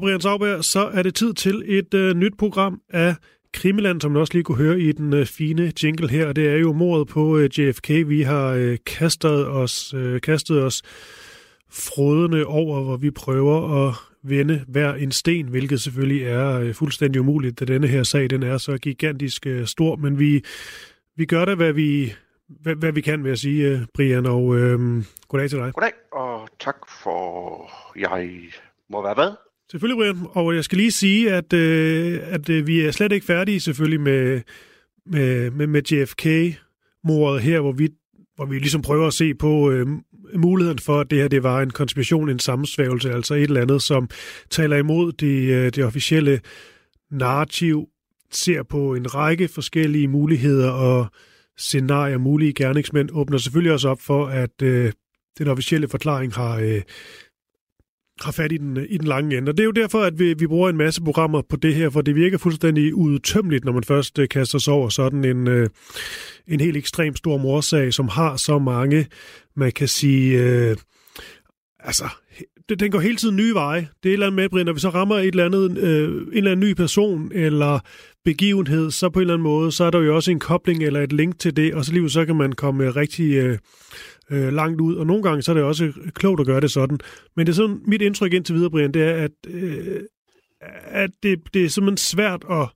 Så Brian Sauberg, så er det tid til et øh, nyt program af Krimiland, som man også lige kunne høre i den øh, fine jingle her. Det er jo mordet på øh, JFK. Vi har øh, kastet os, øh, kastet os frodende over, hvor vi prøver at vende hver en sten, hvilket selvfølgelig er øh, fuldstændig umuligt, da denne her sag den er så gigantisk øh, stor. Men vi, vi gør det, hvad vi, hvad, hvad vi kan, vil jeg sige, øh, Brian, og øh, goddag til dig. Goddag, og tak for, jeg må være hvad? Selvfølgelig, Brian. Og jeg skal lige sige, at, øh, at øh, vi er slet ikke færdige selvfølgelig med, med, med, med JFK-mordet her, hvor vi, hvor vi ligesom prøver at se på øh, muligheden for, at det her det var en konspiration, en sammensvævelse, altså et eller andet, som taler imod det, øh, det officielle narrativ, ser på en række forskellige muligheder og scenarier, mulige gerningsmænd, åbner selvfølgelig også op for, at øh, den officielle forklaring har... Øh, har fat i den, i den lange ende. Og det er jo derfor, at vi, vi bruger en masse programmer på det her, for det virker fuldstændig udtømmeligt, når man først øh, kaster sig over sådan en, øh, en helt ekstremt stor morsag, som har så mange, man kan sige, øh, altså, det, den går hele tiden nye veje. Det er et eller andet med, Brind, når vi så rammer et eller andet, øh, en eller anden ny person eller begivenhed, så på en eller anden måde, så er der jo også en kobling eller et link til det, og så lige så kan man komme øh, rigtig øh, øh, langt ud, og nogle gange så er det også øh, klogt at gøre det sådan. Men det er sådan, mit indtryk indtil videre, Brian, det er, at, øh, at det, det er simpelthen svært at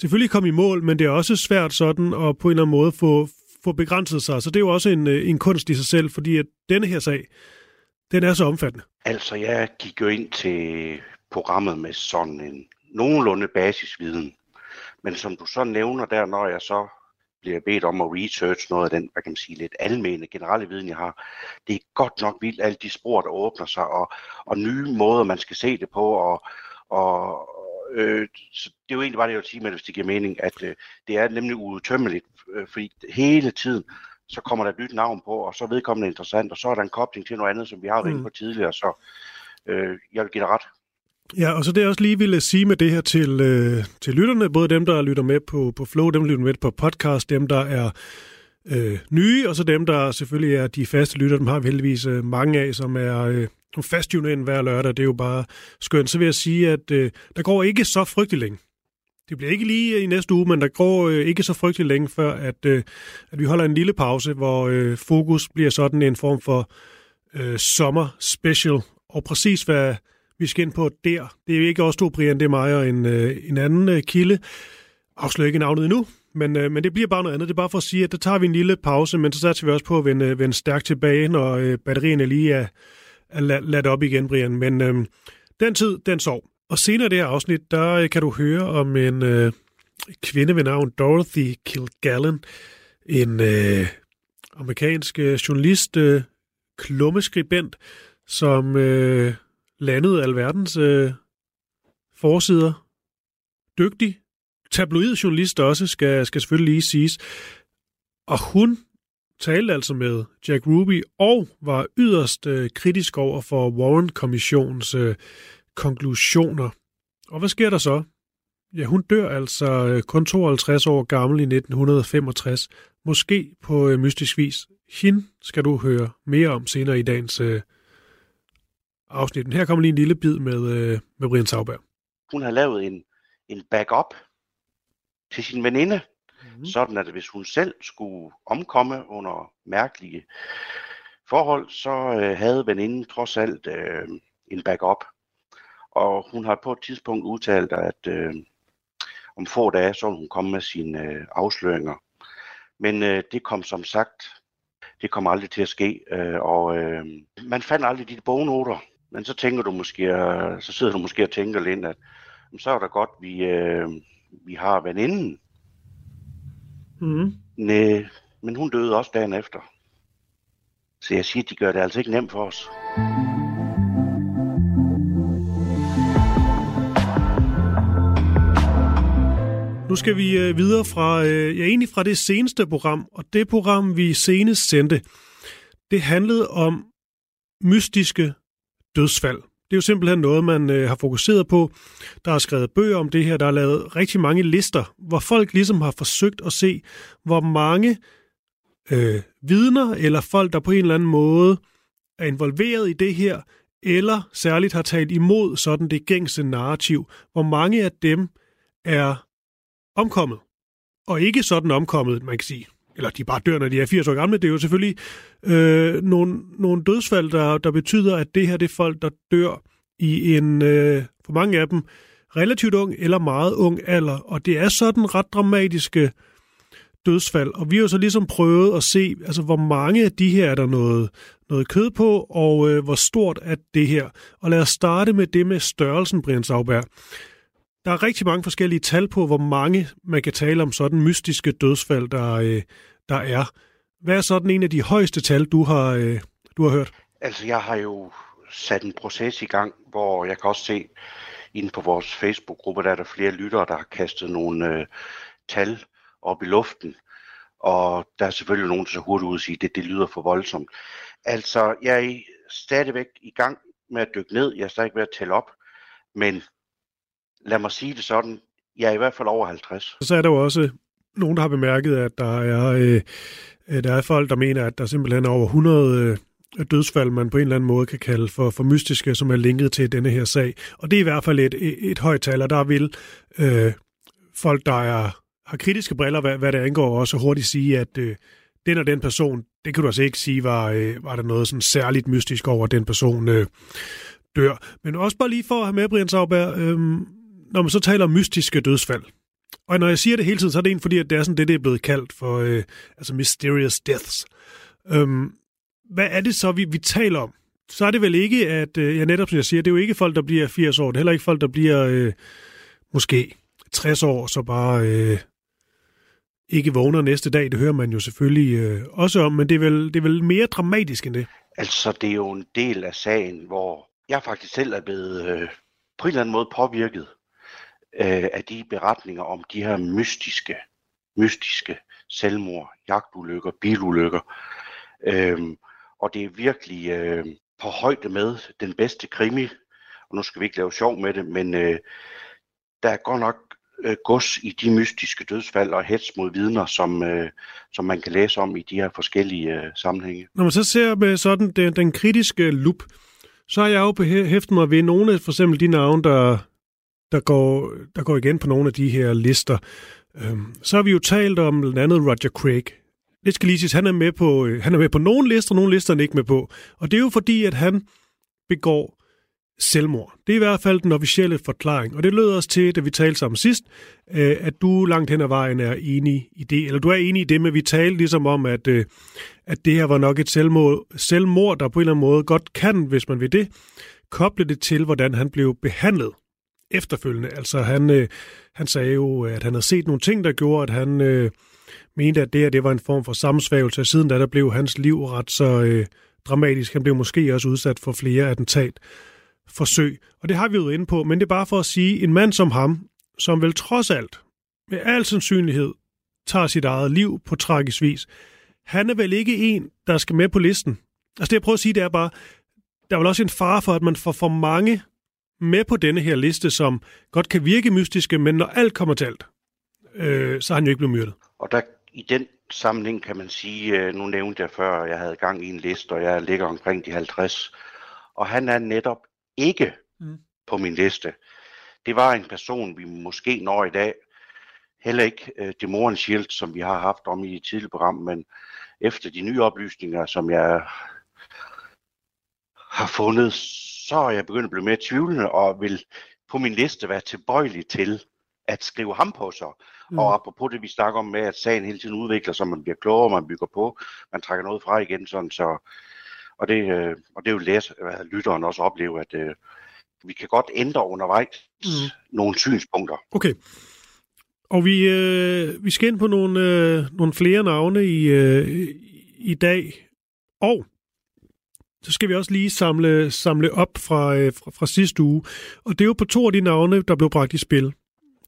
selvfølgelig komme i mål, men det er også svært sådan at på en eller anden måde få, få begrænset sig. Så det er jo også en, øh, en kunst i sig selv, fordi at denne her sag, den er så omfattende. Altså, jeg gik jo ind til programmet med sådan en nogenlunde basisviden. Men som du så nævner der, når jeg så bliver bedt om at research noget af den, hvad kan man sige, lidt almene, generelle viden, jeg har. Det er godt nok vildt, alle de spor, der åbner sig, og, og nye måder, man skal se det på, og, og øh, så det er jo egentlig bare det, jeg vil sige men hvis det giver mening, at øh, det er nemlig udtømmeligt, øh, fordi hele tiden, så kommer der et nyt navn på, og så er vedkommende interessant, og så er der en kobling til noget andet, som vi har været mm. inde på tidligere, så øh, jeg vil give dig ret. Ja, og så det jeg også lige ville sige med det her til, øh, til lytterne, både dem, der lytter med på, på Flow, dem, der lytter med på podcast, dem, der er øh, nye, og så dem, der selvfølgelig er de faste lytter, dem har vi heldigvis øh, mange af, som er øh, fastjunende ind hver lørdag. Det er jo bare skønt. Så vil jeg sige, at øh, der går ikke så frygtelig længe. Det bliver ikke lige øh, i næste uge, men der går øh, ikke så frygtelig længe før, at, øh, at vi holder en lille pause, hvor øh, fokus bliver sådan en form for øh, sommer special. Og præcis hvad vi skal ind på der. Det er ikke også to, Brian, det er mig og en, øh, en anden øh, kilde. Afslører ikke navnet endnu, men, øh, men det bliver bare noget andet. Det er bare for at sige, at der tager vi en lille pause, men så satser vi også på at vende, øh, vende stærkt tilbage, når øh, batterierne lige er, er ladt op igen, Brian. Men øh, den tid, den sov. Og senere i det her afsnit, der øh, kan du høre om en øh, kvinde ved navn Dorothy Kilgallen, en øh, amerikansk øh, journalist, øh, klummeskribent, som øh, landede alverdens øh, forsider. Dygtig. Tabloid journalist også, skal, skal selvfølgelig lige siges. Og hun talte altså med Jack Ruby og var yderst øh, kritisk over for Warren-kommissionens øh, konklusioner. Og hvad sker der så? Ja, hun dør altså øh, kun 52 år gammel i 1965. Måske på øh, mystisk vis. Hende skal du høre mere om senere i dagens øh, afsnit. Her kommer lige en lille bid med, øh, med Brian Sauberg. Hun har lavet en, en backup til sin veninde, mm. sådan at hvis hun selv skulle omkomme under mærkelige forhold, så øh, havde veninden trods alt øh, en backup. Og hun har på et tidspunkt udtalt, at øh, om få dage, så hun komme med sine øh, afsløringer. Men øh, det kom som sagt, det kom aldrig til at ske, øh, og øh, man fandt aldrig de bognoter. Men så tænker du måske, øh, så sidder du måske og tænker lidt, at så er det godt, vi, øh, vi har veninden. Mm. Næ, men hun døde også dagen efter. Så jeg siger, de gør det altså ikke nemt for os. Nu skal vi øh, videre fra, øh, ja, egentlig fra det seneste program, og det program, vi senest sendte, det handlede om mystiske dødsfald. Det er jo simpelthen noget, man øh, har fokuseret på. Der er skrevet bøger om det her, der er lavet rigtig mange lister, hvor folk ligesom har forsøgt at se, hvor mange øh, vidner eller folk, der på en eller anden måde er involveret i det her, eller særligt har talt imod sådan det gængse narrativ, hvor mange af dem er omkommet. Og ikke sådan omkommet, man kan sige. Eller de bare dør, når de er 80 år gamle. Det er jo selvfølgelig øh, nogle, nogle dødsfald, der, der betyder, at det her det er folk, der dør i en, øh, for mange af dem, relativt ung eller meget ung alder. Og det er sådan ret dramatiske dødsfald. Og vi har jo så ligesom prøvet at se, altså hvor mange af de her er der noget, noget kød på, og øh, hvor stort er det her. Og lad os starte med det med størrelsen, Brian Sauberg. Der er rigtig mange forskellige tal på, hvor mange man kan tale om sådan mystiske dødsfald, der, øh, der er. Hvad er sådan en af de højeste tal, du har, øh, du har hørt? Altså, jeg har jo sat en proces i gang, hvor jeg kan også se, inde på vores Facebook-gruppe, der er der flere lyttere, der har kastet nogle øh, tal op i luften. Og der er selvfølgelig nogen, der så hurtigt ud og sige, at det, det lyder for voldsomt. Altså, jeg er stadigvæk i gang med at dykke ned. Jeg er stadig ved at tælle op. Men lad mig sige det sådan, jeg er i hvert fald over 50. Så er der jo også nogen, der har bemærket, at der er, øh, der er folk, der mener, at der simpelthen er over 100 øh, dødsfald, man på en eller anden måde kan kalde for, for mystiske, som er linket til denne her sag. Og det er i hvert fald et, et, et højt tal, og der vil øh, folk, der er, har kritiske briller, hvad, hvad det angår, også hurtigt sige, at øh, den og den person, det kan du altså ikke sige, var, øh, var der noget sådan særligt mystisk over, at den person øh, dør. Men også bare lige for at have med, Brian Sauber, øh, når man så taler om mystiske dødsfald, og når jeg siger det hele tiden, så er det en fordi, at det er sådan det, det er blevet kaldt for øh, altså mysterious deaths. Øhm, hvad er det så, vi, vi taler om? Så er det vel ikke, at, øh, ja netop som jeg siger, det er jo ikke folk, der bliver 80 år, det er heller ikke folk, der bliver øh, måske 60 år, så bare øh, ikke vågner næste dag. Det hører man jo selvfølgelig øh, også om, men det er, vel, det er vel mere dramatisk end det. Altså, det er jo en del af sagen, hvor jeg faktisk selv er blevet øh, på en eller anden måde påvirket øh, af de beretninger om de her mystiske, mystiske selvmord, jagtulykker, bilulykker. Øhm, og det er virkelig øh, på højde med den bedste krimi. Og nu skal vi ikke lave sjov med det, men øh, der er godt nok øh, gods i de mystiske dødsfald og hets mod vidner, som, øh, som man kan læse om i de her forskellige øh, sammenhænge. Når man så ser med sådan den, den kritiske lup, så har jeg jo hæftet mig ved nogle af for eksempel de navne, der, der går, der går igen på nogle af de her lister. Øhm, så har vi jo talt om blandt andet Roger Craig. Det skal lige siges, han er med på, øh, han er med på nogle lister, nogle lister er han ikke med på. Og det er jo fordi, at han begår selvmord. Det er i hvert fald den officielle forklaring. Og det lød os til, da vi talte sammen sidst, øh, at du langt hen ad vejen er enig i det. Eller du er enig i det, men vi talte ligesom om, at, øh, at det her var nok et selvmord, selvmord, der på en eller anden måde godt kan, hvis man vil det, koble det til, hvordan han blev behandlet efterfølgende. Altså han, øh, han sagde jo, at han havde set nogle ting, der gjorde, at han øh, mente, at det her det var en form for sammensvægelse. Siden da der blev hans liv ret så øh, dramatisk. Han blev måske også udsat for flere attentat forsøg. Og det har vi jo inde på, men det er bare for at sige, en mand som ham, som vel trods alt, med al sandsynlighed, tager sit eget liv på tragisk vis, han er vel ikke en, der skal med på listen. Altså det jeg prøver at sige, det er bare, der er vel også en fare for, at man får for mange med på denne her liste, som godt kan virke mystiske, men når alt kommer til alt, øh, så er han jo ikke blevet myrdet. Og der i den sammenhæng kan man sige, øh, nu nævnte jeg før, at jeg havde gang i en liste, og jeg ligger omkring de 50, og han er netop ikke mm. på min liste. Det var en person, vi måske når i dag, heller ikke øh, Demorens Shield, som vi har haft om i et tidligere program, men efter de nye oplysninger, som jeg har fundet, så er jeg begyndt at blive mere tvivlende og vil på min liste være tilbøjelig til at skrive ham på sig. Mm. Og apropos det, vi snakker om med, at sagen hele tiden udvikler sig, man bliver klogere, man bygger på, man trækker noget fra igen, sådan så... Og det, øh, og det er jo læs, at lytteren også opleve, at øh, vi kan godt ændre undervejs mm. nogle synspunkter. Okay. Og vi, øh, vi skal ind på nogle, øh, nogle flere navne i, øh, i dag. Og så skal vi også lige samle, samle op fra, øh, fra, fra sidste uge. Og det er jo på to af de navne, der blev bragt i spil.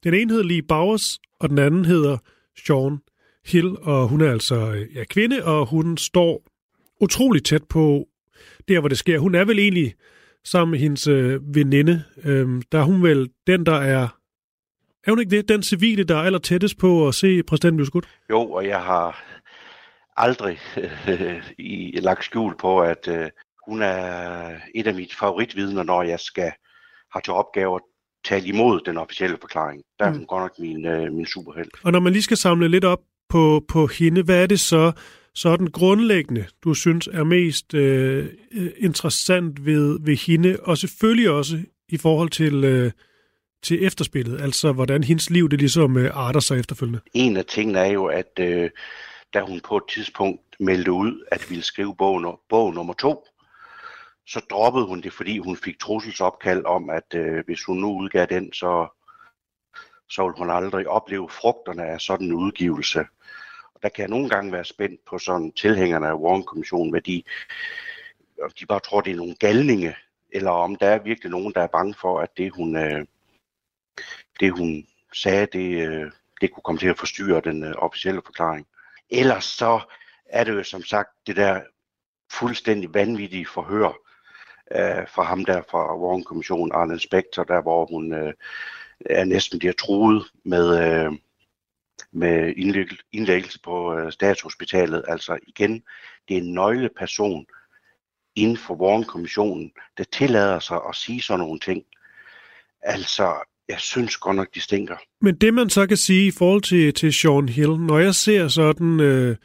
Den ene hedder Lee Bowers, og den anden hedder Sean Hill, og hun er altså øh, ja, kvinde, og hun står utrolig tæt på der, hvor det sker. Hun er vel egentlig sammen med hendes øh, veninde. Øhm, der er hun vel den, der er... Er hun ikke det? Den civile, der er aller tættest på at se præsidenten blive skudt? Jo, og jeg har aldrig øh, i, lagt skjul på, at øh, hun er et af mine favoritvidner, når jeg skal have til opgave at tale imod den officielle forklaring. Der er mm. hun godt nok min, øh, min superheld. Og når man lige skal samle lidt op på, på hende, hvad er det så, så den grundlæggende, du synes er mest øh, interessant ved, ved hende, og selvfølgelig også i forhold til, øh, til efterspillet, altså hvordan hendes liv det ligesom øh, arter sig efterfølgende? En af tingene er jo, at øh, da hun på et tidspunkt meldte ud, at ville skrive bog, bog nummer to, så droppede hun det, fordi hun fik trusselsopkald om, at øh, hvis hun nu udgav den, så, så ville hun aldrig opleve frugterne af sådan en udgivelse. Og der kan jeg nogle gange være spændt på sådan tilhængerne af Warren-kommissionen, hvad de, om de bare tror, det er nogle galninge, eller om der er virkelig nogen, der er bange for, at det hun, øh, det, hun sagde, det, øh, det kunne komme til at forstyrre den øh, officielle forklaring. Ellers så er det jo som sagt det der fuldstændig vanvittige forhør øh, fra ham der fra Warren-kommissionen, Arlen Spector, der hvor hun øh, er næsten bliver truet med, øh, med indlæggelse på øh, statshospitalet. Altså igen, det er en nøgleperson inden for Warren-kommissionen, der tillader sig at sige sådan nogle ting. Altså, jeg synes godt nok, de stinker. Men det man så kan sige i forhold til, til Sean Hill, når jeg ser sådan øh,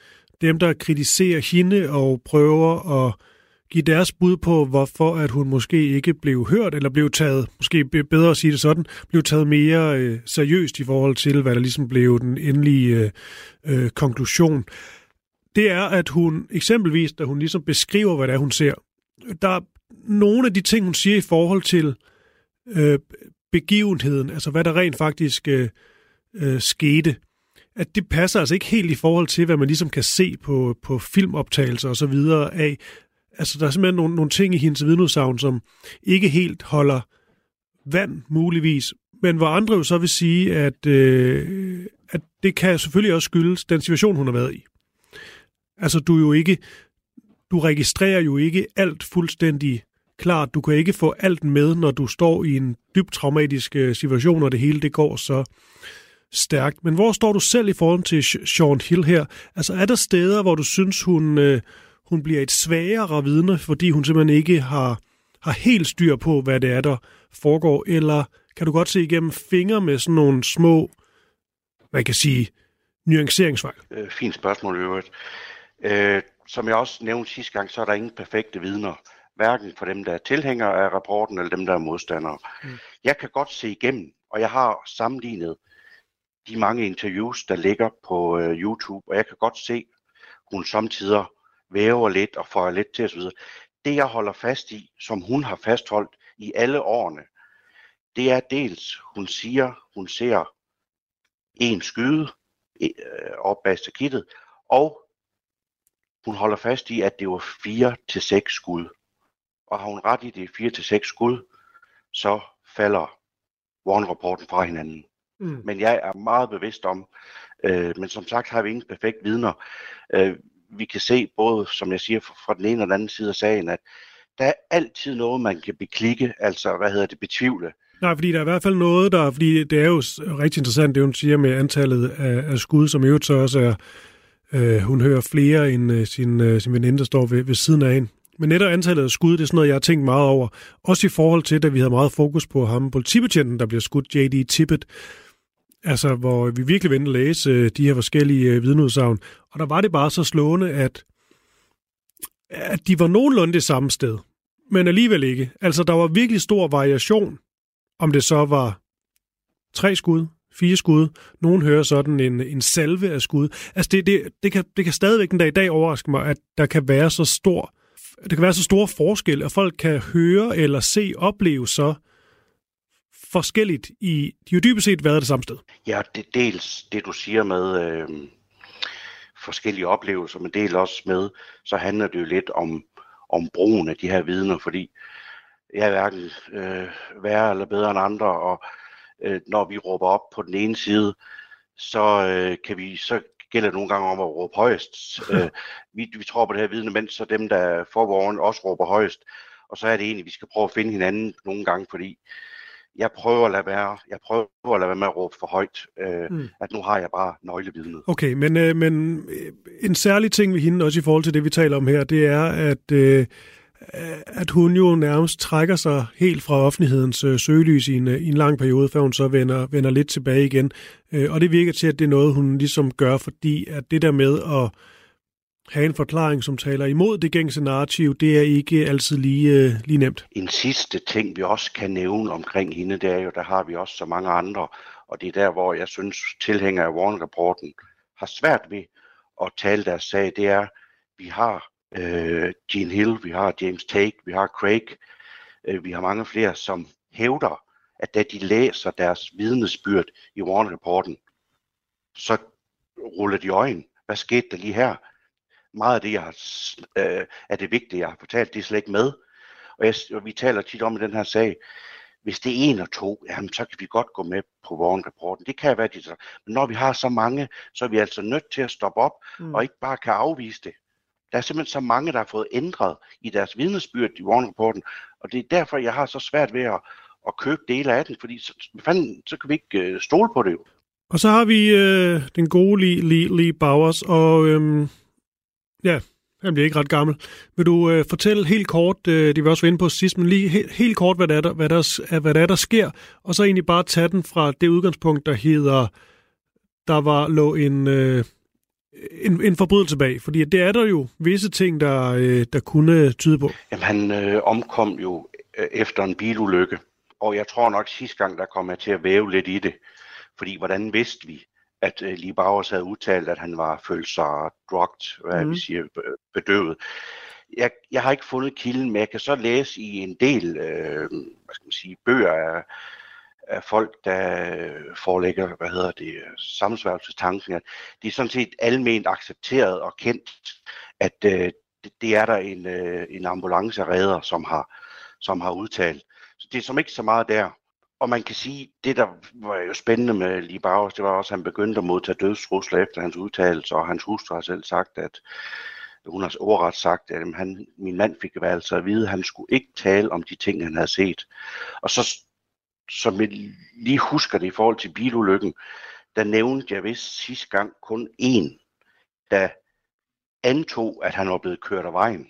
dem, der kritiserer hende og prøver at give deres bud på, hvorfor at hun måske ikke blev hørt, eller blev taget, måske bedre at sige det sådan, blev taget mere øh, seriøst i forhold til, hvad der ligesom blev den endelige øh, øh, konklusion. Det er, at hun eksempelvis, da hun ligesom beskriver, hvad det er, hun ser, der er nogle af de ting, hun siger i forhold til øh, begivenheden, altså hvad der rent faktisk øh, øh, skete, at det passer altså ikke helt i forhold til, hvad man ligesom kan se på, på filmoptagelser og så videre af, altså der er simpelthen nogle, nogle ting i hendes vidneudsagn, som ikke helt holder vand muligvis, men hvor andre jo så vil sige, at, øh, at det kan selvfølgelig også skyldes den situation, hun har været i. Altså du jo ikke, du registrerer jo ikke alt fuldstændig klart. Du kan ikke få alt med, når du står i en dybt traumatisk øh, situation, og det hele det går så stærkt. Men hvor står du selv i forhold til Sean Hill her? Altså er der steder, hvor du synes, hun, øh, hun bliver et svagere vidne, fordi hun simpelthen ikke har, har helt styr på, hvad det er, der foregår, eller kan du godt se igennem fingre med sådan nogle små, hvad kan sige, nuanceringsfejl? Øh, fint spørgsmål øvrigt. Øh, som jeg også nævnte sidste gang, så er der ingen perfekte vidner. Hverken for dem, der er tilhængere af rapporten, eller dem, der er modstandere. Mm. Jeg kan godt se igennem, og jeg har sammenlignet de mange interviews, der ligger på øh, YouTube, og jeg kan godt se, hun samtidig væver lidt og får lidt til osv. Det jeg holder fast i, som hun har fastholdt i alle årene, det er dels, hun siger, hun ser en skyde øh, op bag stakittet, og hun holder fast i, at det var 4 til seks skud. Og har hun ret i det 4 til seks skud, så falder Warren-rapporten fra hinanden. Mm. Men jeg er meget bevidst om, øh, men som sagt har vi ingen perfekt vidner. Øh, vi kan se både, som jeg siger, fra den ene og den anden side af sagen, at der er altid noget, man kan beklikke, altså hvad hedder det, betvivle. Nej, fordi der er i hvert fald noget, der, fordi det er jo rigtig interessant, det hun siger med antallet af, af skud, som jo så også er, øh, hun hører flere end øh, sin, øh, sin veninde, der står ved, ved siden af hende. Men netop antallet af skud, det er sådan noget, jeg har tænkt meget over. Også i forhold til, da vi havde meget fokus på ham, politibetjenten, der bliver skudt, J.D. Tippett, altså hvor vi virkelig vendte at læse øh, de her forskellige øh, vidneudsagn. Og der var det bare så slående, at, at de var nogenlunde det samme sted, men alligevel ikke. Altså der var virkelig stor variation, om det så var tre skud, fire skud. Nogen hører sådan en, en salve af skud. Altså det, det, det, kan, det kan stadigvæk den dag i dag overraske mig, at der kan være så stor det kan være så store forskel, at folk kan høre eller se, opleve så forskelligt i, de jo dybest set været det samme sted. Ja, det dels det du siger med øh, forskellige oplevelser, men del også med, så handler det jo lidt om, om brugen af de her vidner, fordi jeg er hverken øh, værre eller bedre end andre, og øh, når vi råber op på den ene side, så øh, kan vi så gælder det nogle gange om at råbe højst. øh, vi, vi tror på det her vidne, mens så dem, der får vågen, også råber højst. Og så er det egentlig, vi skal prøve at finde hinanden nogle gange, fordi jeg prøver at lade være, jeg prøver at lade være med at råbe for højt, øh, mm. at nu har jeg bare nøglevidnet. Okay, men, øh, men øh, en særlig ting ved hende, også i forhold til det, vi taler om her, det er, at øh, at hun jo nærmest trækker sig helt fra offentlighedens øh, søgelys i en, øh, i en lang periode, før hun så vender, vender lidt tilbage igen. Øh, og det virker til, at det er noget, hun ligesom gør, fordi at det der med at have en forklaring, som taler imod det gængse narrativ, det er ikke altid lige, øh, lige nemt. En sidste ting, vi også kan nævne omkring hende, det er jo, der har vi også så mange andre, og det er der, hvor jeg synes, tilhænger af Warren-rapporten har svært ved at tale deres sag, det er, vi har øh, Gene Hill, vi har James Tate, vi har Craig, øh, vi har mange flere, som hævder, at da de læser deres vidnesbyrd i Warren-rapporten, så ruller de øjen. Hvad skete der lige her? Meget af det, jeg har, øh, er det vigtige, jeg har fortalt, det er slet ikke med. Og, jeg, og vi taler tit om i den her sag, hvis det er en og to, jamen, så kan vi godt gå med på Warren-rapporten. Det kan være, de Men når vi har så mange, så er vi altså nødt til at stoppe op, mm. og ikke bare kan afvise det. Der er simpelthen så mange, der har fået ændret i deres vidnesbyrd i Warren-rapporten, og det er derfor, jeg har så svært ved at, at købe dele af den, fordi så, fanden, så kan vi ikke øh, stole på det jo. Og så har vi øh, den gode Lee, Lee, Lee Bowers, og øhm, ja, han bliver ikke ret gammel. Vil du øh, fortælle helt kort, øh, det vi også var inde på sidst, men lige helt, helt kort, hvad der, er, der, hvad, der, hvad der er, der sker, og så egentlig bare tage den fra det udgangspunkt, der hedder, der var lå en, øh, en, en forbrydelse bag? Fordi det er der jo visse ting, der, øh, der kunne tyde på. Jamen, han øh, omkom jo øh, efter en bilulykke, og jeg tror nok sidste gang, der kom jeg til at væve lidt i det. Fordi hvordan vidste vi, at øh, Lee Bowers havde udtalt, at han var følt sig drugged, hvad mm. vi siger, bedøvet. Jeg, jeg har ikke fundet kilden, men jeg kan så læse i en del øh, hvad skal man sige, bøger af, af folk, der forelægger, hvad hedder det, sammensværgelsestanken, at de er sådan set alment accepteret og kendt, at øh, det, det er der en, øh, en ambulanceredder, som har, som har udtalt. Så det er som ikke så meget der. Og man kan sige, det der var jo spændende med Lee Bowers, det var også, at han begyndte at modtage dødstrusler efter hans udtalelse, og hans hustru har selv sagt, at hun har overret sagt, at han, min mand fik altså at vide, at han skulle ikke tale om de ting, han havde set. Og så som jeg lige husker det i forhold til bilulykken, der nævnte jeg vist sidste gang kun én, der antog, at han var blevet kørt af vejen.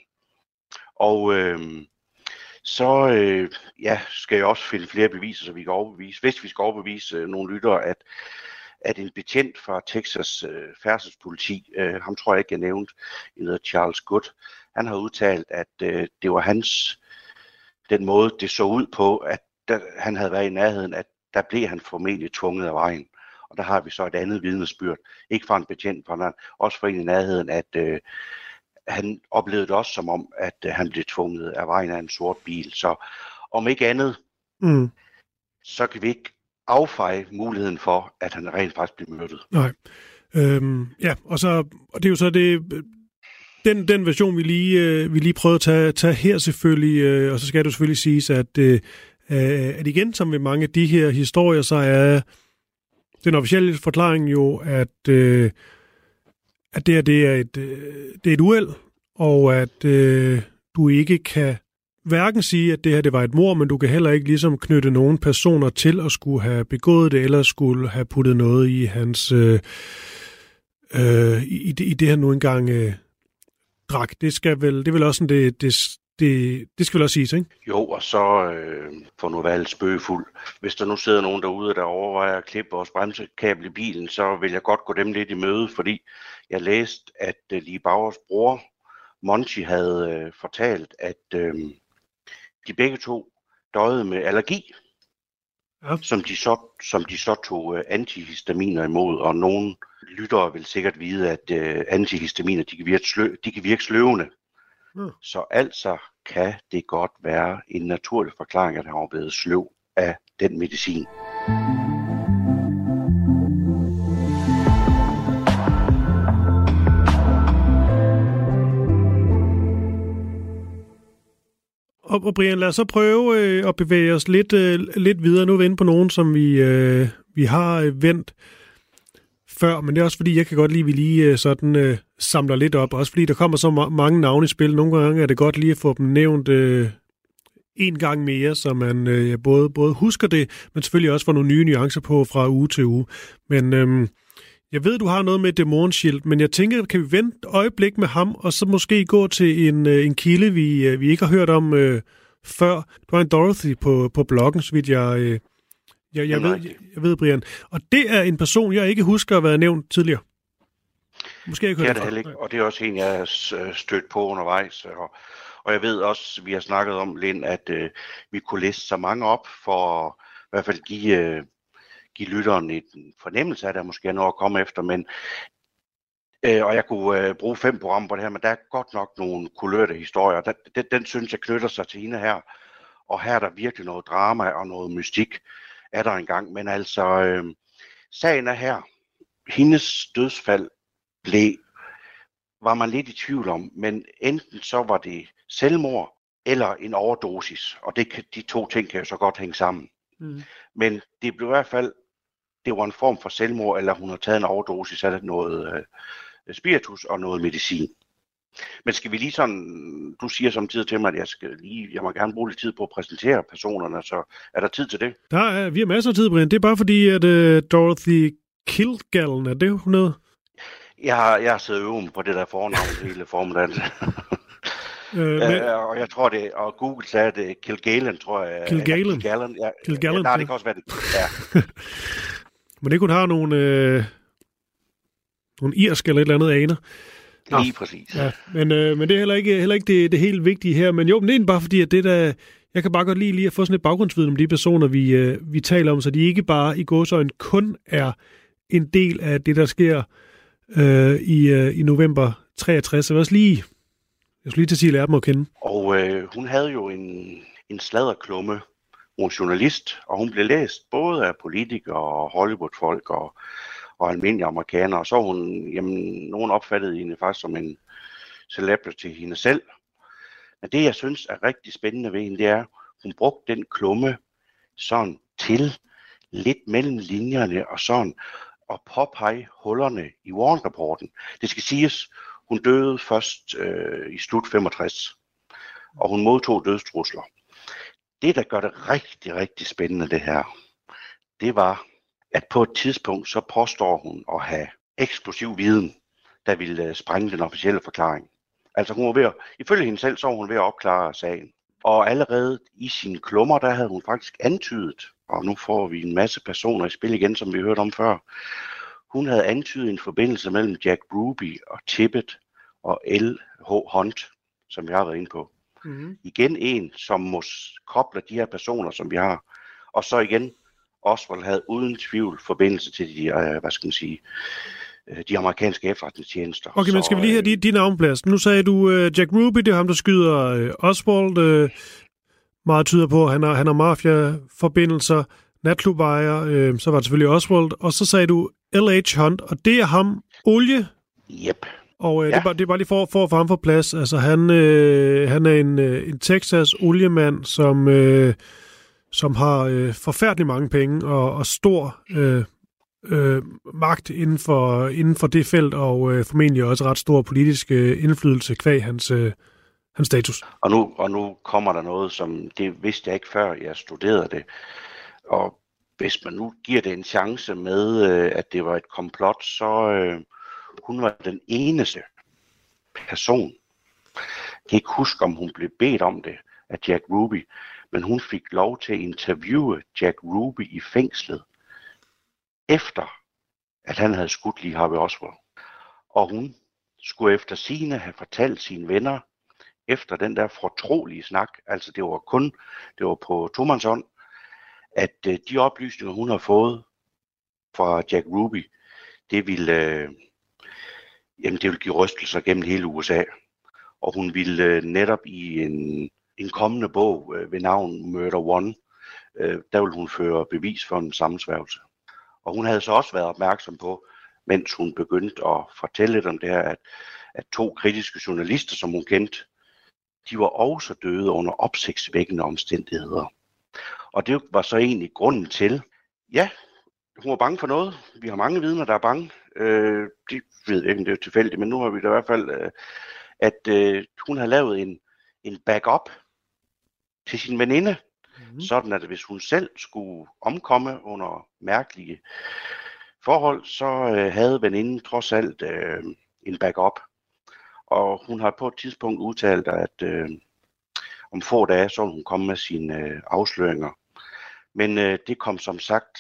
Og øh, så øh, ja, skal jeg også finde flere beviser, så vi kan overbevise, hvis vi skal overbevise øh, nogle lyttere, at, at en betjent fra Texas øh, færdselspoliti, øh, ham tror jeg ikke, jeg nævnte, en hedder Charles Good, han har udtalt, at øh, det var hans, den måde, det så ud på, at der, han havde været i nærheden, at der blev han formentlig tvunget af vejen. Og der har vi så et andet vidnesbyrd. Ikke fra en betjent, men også fra en i nærheden, at øh, han oplevede det også som om, at øh, han blev tvunget af vejen af en sort bil. Så om ikke andet, mm. så kan vi ikke affeje muligheden for, at han rent faktisk blev myrdet. Nej. Øhm, ja, og, så, og det er jo så det, den, den version, vi lige, øh, vi lige prøvede at tage, tage her selvfølgelig, øh, og så skal det selvfølgelig siges, at øh, at igen, som ved mange af de her historier, så er den officielle forklaring jo, at, øh, at det, her, det, er et, øh, det er et uheld, og at øh, du ikke kan hverken sige, at det her det var et mor, men du kan heller ikke ligesom knytte nogen personer til at skulle have begået det, eller skulle have puttet noget i hans... Øh, øh, i, det, i det her nu engang øh, drak. Det skal vel, det er vel også sådan det, det, det, det skal vel også siges, ikke? Jo, og så øh, for nu være lidt spøgefuld. Hvis der nu sidder nogen derude, der overvejer at klippe vores bremsekabel i bilen, så vil jeg godt gå dem lidt i møde, fordi jeg læste, at øh, Lee Bauers bror, Monty, havde øh, fortalt, at øh, de begge to døde med allergi. ja. som, de så, som de så tog øh, antihistaminer imod, og nogle lyttere vil sikkert vide, at uh, antihistaminer de kan virke, slø, de kan virke sløvende. Ja. Så altså kan det godt være en naturlig forklaring, at han var blevet sløv af den medicin. Og, og Brian, lad os så prøve øh, at bevæge os lidt, øh, lidt videre. Nu er vi inde på nogen, som vi, øh, vi har øh, vendt før, men det er også fordi, jeg kan godt lide, at vi lige øh, sådan øh, samler lidt op. Også fordi der kommer så ma- mange navne i spil. Nogle gange er det godt lige at få dem nævnt øh, en gang mere, så man øh, både, både husker det, men selvfølgelig også får nogle nye nuancer på fra uge til uge. Men øh, jeg ved, du har noget med Demonshield, men jeg tænker, kan vi vente et øjeblik med ham, og så måske gå til en, øh, en kilde, vi, øh, vi ikke har hørt om øh, før. Du har en Dorothy på, på bloggen, så vidt jeg, øh, jeg, jeg, ved, jeg, jeg ved, Brian. Og det er en person, jeg ikke husker at være nævnt tidligere. Måske ikke det er det ikke, og det er også en, jeg har øh, stødt på undervejs. Og, og jeg ved også, vi har snakket om, Lind, at øh, vi kunne læse så mange op for i hvert fald give... Øh, give lytteren en fornemmelse af, at der måske er noget at komme efter, men øh, og jeg kunne øh, bruge fem programmer på det her, men der er godt nok nogle kulørte historier. Den, den, den synes jeg knytter sig til hende her, og her er der virkelig noget drama og noget mystik, er der engang, men altså, øh, sagen er her, hendes dødsfald blev, var man lidt i tvivl om, men enten så var det selvmord, eller en overdosis, og det, de to ting kan jo så godt hænge sammen. Mm. Men det blev i hvert fald det var en form for selvmord, eller hun har taget en overdosis af noget øh, spiritus og noget medicin. Men skal vi lige sådan, du siger samtidig til mig, at jeg, skal lige, jeg må gerne bruge lidt tid på at præsentere personerne, så er der tid til det? Der er, vi har masser af tid, Brian. Det er bare fordi, at uh, Dorothy Kilgallen, er det hun hedder? Jeg har, jeg har siddet øven på det der fornavn hele formiddagen. Øh, men... øh, og jeg tror det, og Google sagde det, Kilgallen, tror jeg. Kilgallen? Kilgallen, ja. Kilgallen, ja, nej, det kan også være det. Ja. Men det kunne have nogle, øh, nogle irsk eller et eller andet aner. Lige præcis. Ja, men, øh, men det er heller ikke, heller ikke det, det helt vigtige her. Men jo, men det er bare fordi, at det der... Jeg kan bare godt lide lige at få sådan et baggrundsviden om de personer, vi, øh, vi taler om, så de ikke bare i gåsøjne kun er en del af det, der sker øh, Øh, i, øh, i november 63. Så jeg også lige, jeg skulle lige til at sige, at lære dem at kende. Og øh, hun havde jo en, en sladderklumme hun er journalist, og hun blev læst både af politikere og Hollywood-folk og, og almindelige amerikanere. Og så hun, jamen, nogen opfattede hende faktisk som en celebrity hende selv. Men det, jeg synes er rigtig spændende ved hende, det er, hun brugte den klumme sådan til lidt mellem linjerne og sådan at påpege hullerne i Warren-rapporten. Det skal siges, hun døde først øh, i slut 65, og hun modtog dødstrusler det, der gør det rigtig, rigtig spændende det her, det var, at på et tidspunkt, så påstår hun at have eksplosiv viden, der ville øh, sprænge den officielle forklaring. Altså hun var ved at, ifølge hende selv, så var hun ved at opklare sagen. Og allerede i sine klummer, der havde hun faktisk antydet, og nu får vi en masse personer i spil igen, som vi hørte om før. Hun havde antydet en forbindelse mellem Jack Ruby og Tippet og L.H. Hunt, som vi har været inde på. Mm-hmm. Igen en, som må koble de her personer, som vi har. Og så igen, Oswald havde uden tvivl forbindelse til de, uh, hvad skal man sige, uh, de amerikanske efterretningstjenester. Okay, så, men skal vi lige have de, de navnplads? Nu sagde du uh, Jack Ruby, det er ham, der skyder uh, Oswald. Uh, meget tyder på, han har, han har mafia-forbindelser, natklubejer, uh, så var det selvfølgelig Oswald. Og så sagde du L.H. Hunt, og det er ham, olie? Yep. Og øh, ja. det, er bare, det er bare lige for, for at få ham på plads. Altså, han, øh, han er en, øh, en Texas oliemand, som, øh, som har øh, forfærdelig mange penge og, og stor øh, øh, magt inden for, inden for det felt, og øh, formentlig også ret stor politisk øh, indflydelse kvæg hans, øh, hans status. Og nu, og nu kommer der noget, som det vidste jeg ikke før, jeg studerede det. Og hvis man nu giver det en chance med, øh, at det var et komplot, så... Øh, hun var den eneste person. Jeg kan ikke huske, om hun blev bedt om det af Jack Ruby, men hun fik lov til at interviewe Jack Ruby i fængslet, efter at han havde skudt lige Harvey Oswald. Og hun skulle efter sine have fortalt sine venner, efter den der fortrolige snak, altså det var kun, det var på tomandshånd, at øh, de oplysninger, hun har fået fra Jack Ruby, det ville, øh, jamen, det ville give rystelser gennem hele USA. Og hun ville øh, netop i en, en kommende bog øh, ved navn Murder One, øh, der ville hun føre bevis for en sammensværgelse. Og hun havde så også været opmærksom på, mens hun begyndte at fortælle lidt om det her, at, at to kritiske journalister, som hun kendte, de var også døde under opsigtsvækkende omstændigheder. Og det var så egentlig grunden til, ja, hun var bange for noget. Vi har mange vidner, der er bange. Øh, de ved ikke, om det er tilfældigt, men nu har vi da i hvert fald, øh, at øh, hun har lavet en, en backup til sin veninde, mm. sådan at hvis hun selv skulle omkomme under mærkelige forhold, så øh, havde veninden trods alt øh, en backup. Og hun har på et tidspunkt udtalt, at øh, om få dage, så hun komme med sine øh, afsløringer. Men øh, det kom som sagt,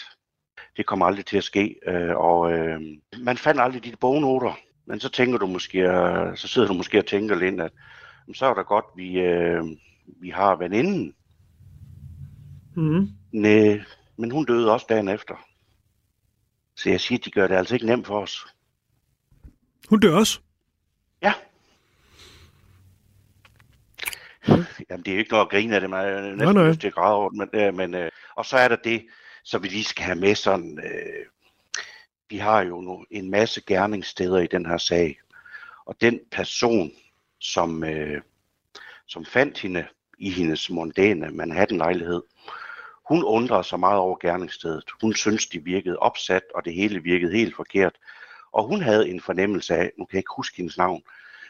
det kom aldrig til at ske, øh, og øh, man fandt aldrig de bognoter. Men så tænker du måske, øh, så sidder du måske og tænker lidt, at så er det godt, vi, øh, vi har veninden. Mm. Næ, men hun døde også dagen efter. Så jeg siger, de gør det altså ikke nemt for os. Hun dør også? Ja. Jamen, det er jo ikke noget at grine af det, man er næsten nej. lyst til at græde over men, øh, men øh, og så er der det, så vi lige skal have med sådan, øh, vi har jo nu en masse gerningssteder i den her sag, og den person, som, øh, som fandt hende i hendes mondæne Manhattan-lejlighed, hun undrede sig meget over gerningsstedet. Hun syntes, de virkede opsat, og det hele virkede helt forkert. Og hun havde en fornemmelse af, nu kan jeg ikke huske hendes navn,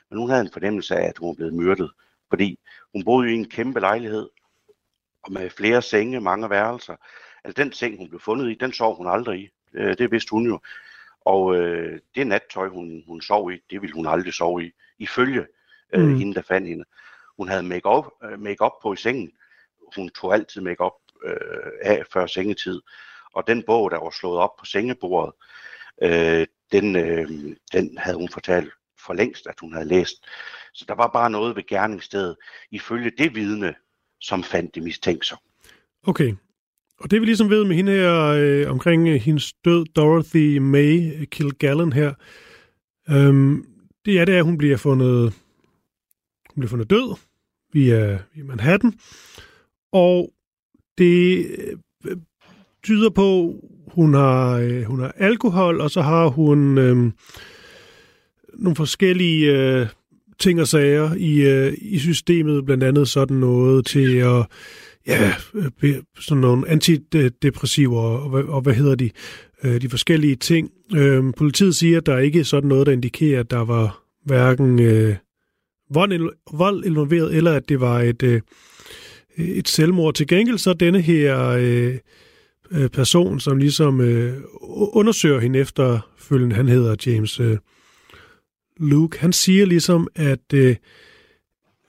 men hun havde en fornemmelse af, at hun var blevet myrdet. Fordi hun boede i en kæmpe lejlighed, og med flere senge, mange værelser. Altså den seng, hun blev fundet i, den sov hun aldrig i. Øh, Det vidste hun jo. Og øh, det nattøj, hun, hun sov i, det ville hun aldrig sove i. Ifølge øh, Mm. hende, der fandt hende. Hun havde make-up, øh, make-up på i sengen. Hun tog altid make-up øh, af før sengetid. Og den bog, der var slået op på sengebordet, øh, den, øh, den havde hun fortalt for længst, at hun havde læst. Så der var bare noget ved gerningsstedet, ifølge det vidne, som fandt det mistænksom. Okay. Og det vi ligesom ved med hende her øh, omkring øh, hendes død, Dorothy May Kilgallen her, øhm, det er det, at hun bliver fundet, hun bliver fundet død via, via Manhattan. Og det øh, tyder på, hun har, øh, hun har alkohol, og så har hun øh, nogle forskellige øh, ting og sager i, øh, i systemet, blandt andet sådan noget til at ja, sådan nogle antidepressiver, og, hvad- og hvad hedder de, øh, de forskellige ting. Øh, politiet siger, at der ikke er sådan noget, der indikerer, at der var hverken øh, vold, involveret, eller at det var et, øh, et selvmord. Til gengæld så denne her øh, øh person, som ligesom øh, undersøger hende efterfølgende, han hedder James øh, Luke, han siger ligesom, at øh,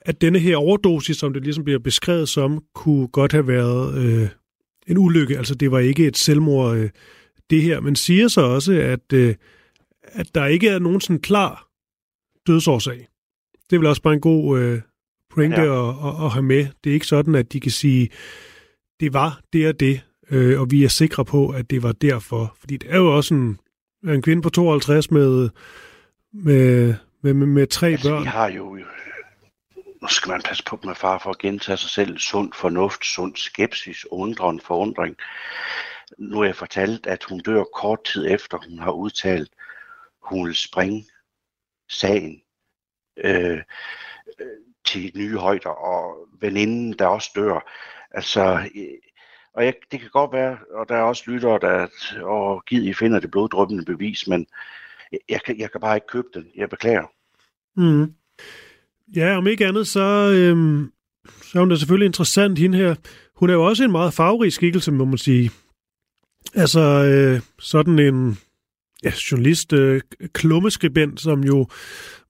at denne her overdosis, som det ligesom bliver beskrevet som, kunne godt have været øh, en ulykke. Altså det var ikke et selvmord, øh, det her. Men siger så også, at, øh, at der ikke er nogen sådan klar dødsårsag. Det er vel også bare en god øh, pointe Ja. at, at, at have med. Det er ikke sådan, at de kan sige, det var det og det, øh, og vi er sikre på, at det var derfor. Fordi det er jo også en, en kvinde på 52 med, med, med, med, med tre Altså, børn. vi har jo, nu skal man passe på med far for at gentage sig selv, sund fornuft, sund skepsis, undren, forundring. Nu er jeg fortalt, at hun dør kort tid efter, hun har udtalt, hun vil springe sagen øh, øh, til nye højder, og veninden, der også dør. Altså, øh, og jeg, det kan godt være, og der er også lyttere, der og givet I finder det bloddrøbende bevis, men jeg, jeg, kan, jeg kan bare ikke købe den. Jeg beklager. Mm. Ja, om ikke andet, så, øhm, så er hun da selvfølgelig interessant, hende her. Hun er jo også en meget farverig skikkelse, må man sige. Altså, øh, sådan en ja, journalist, øh, klummeskribent, som jo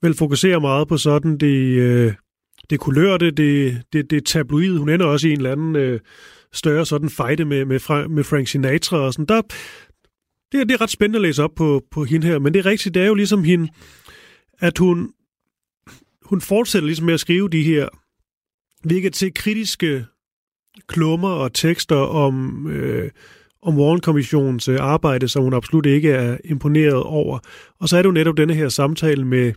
vel fokuserer meget på sådan det, øh, det kulørte, det, det, det tabloid. Hun ender også i en eller anden øh, større sådan fejde med, med, Fra, med Frank Sinatra og sådan. Der, det, er- det er ret spændende at læse op på, på hende her, men det er rigtigt, det er jo ligesom hende, at hun, hun fortsætter ligesom med at skrive de her virker til kritiske klummer og tekster om, øh, om Warren-kommissionens øh, arbejde, som hun absolut ikke er imponeret over. Og så er det jo netop denne her samtale med,